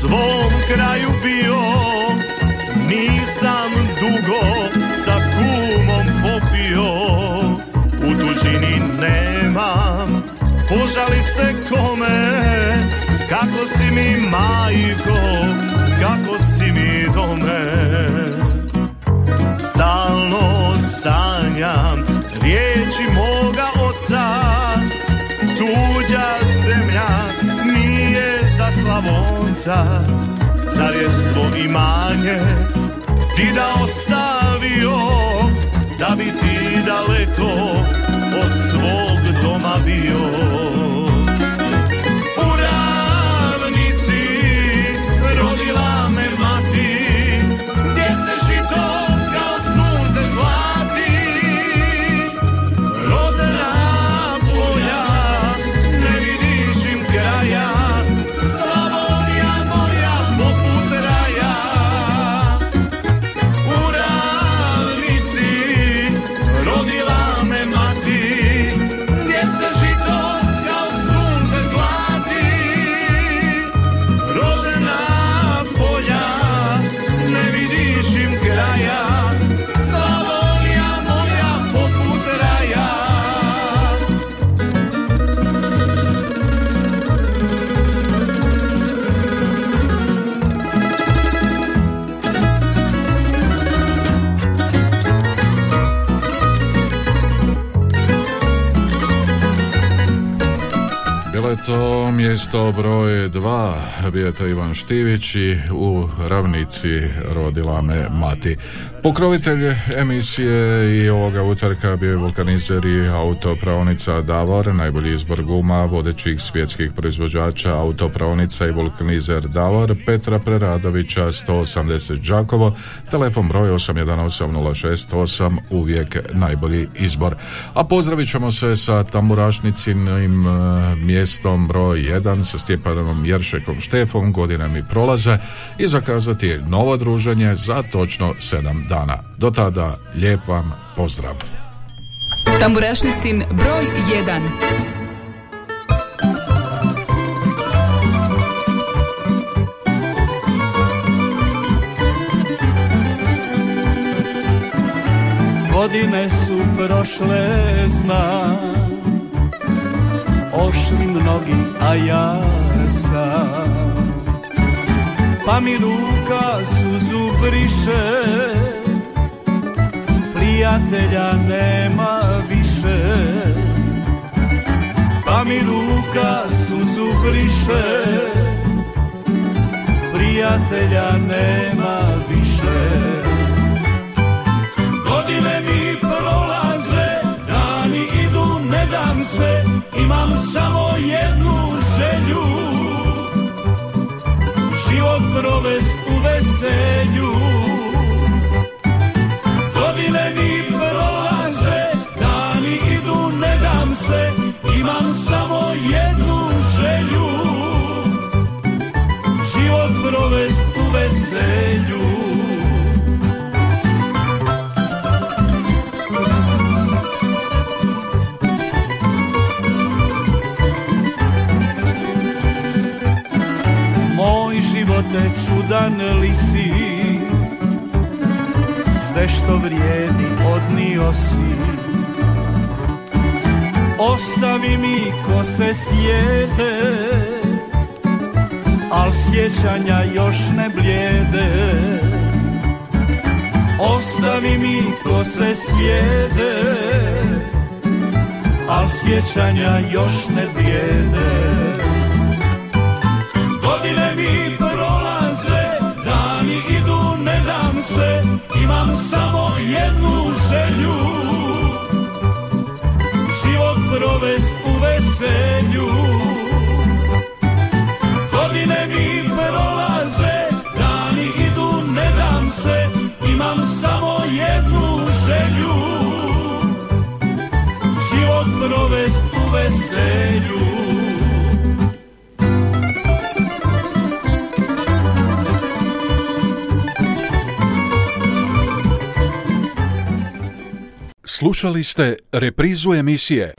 svom kraju bio. Nisam dugo sa kumom popio. U tuđini nemam požalice kome. Kako si mi majko, kako si mi dome? Stalno sanjam riječi moga oca. Tuđa Slavonca Car je svo imanje ti da ostavio Da bi ti daleko od svog doma bio to mjesto broj dva, bio je to Ivan Štivić i u ravnici rodila me mati. Pokrovitelj emisije i ovoga utorka bio je vulkanizer i autopravnica Davor, najbolji izbor guma, vodećih svjetskih proizvođača autopravnica i vulkanizer Davor, Petra Preradovića 180 Đakovo, telefon broj 818068, uvijek najbolji izbor. A pozdravit ćemo se sa tamburašnicinim e, mjestom broj 1 sa Stjepanom Jeršekom Štefom, godine mi prolaze i zakazati novo druženje za točno 7 dana. Do tada, lijep vam pozdrav. Tamburašnicin broj 1. Godine su prošle, znam Ošli mnogi, a ja sam Pa mi ruka suzu briše Prijatelja nema više Pa mi ruka suzu briše Prijatelja nema više Godine mi prolaze, dani idu, ne dam se, imam samo jednu želju. Život provest u veselju. Imam samo jednu želju. Život provest u veselju. Moj živote čudan li si Sve što vrijedi odnio si Ostavi mi ko se sjede Al sjećanja još ne blijede. Ostavi mi ko se sjede Al sjećanja još ne bijede Godine mi prolaze Dani idu, ne dam se Imam samo jednu želju u veselju Godine mi prolaze Dani idu, ne dam se Imam samo jednu želju. Život provest u veselju. Slušali ste reprizu emisije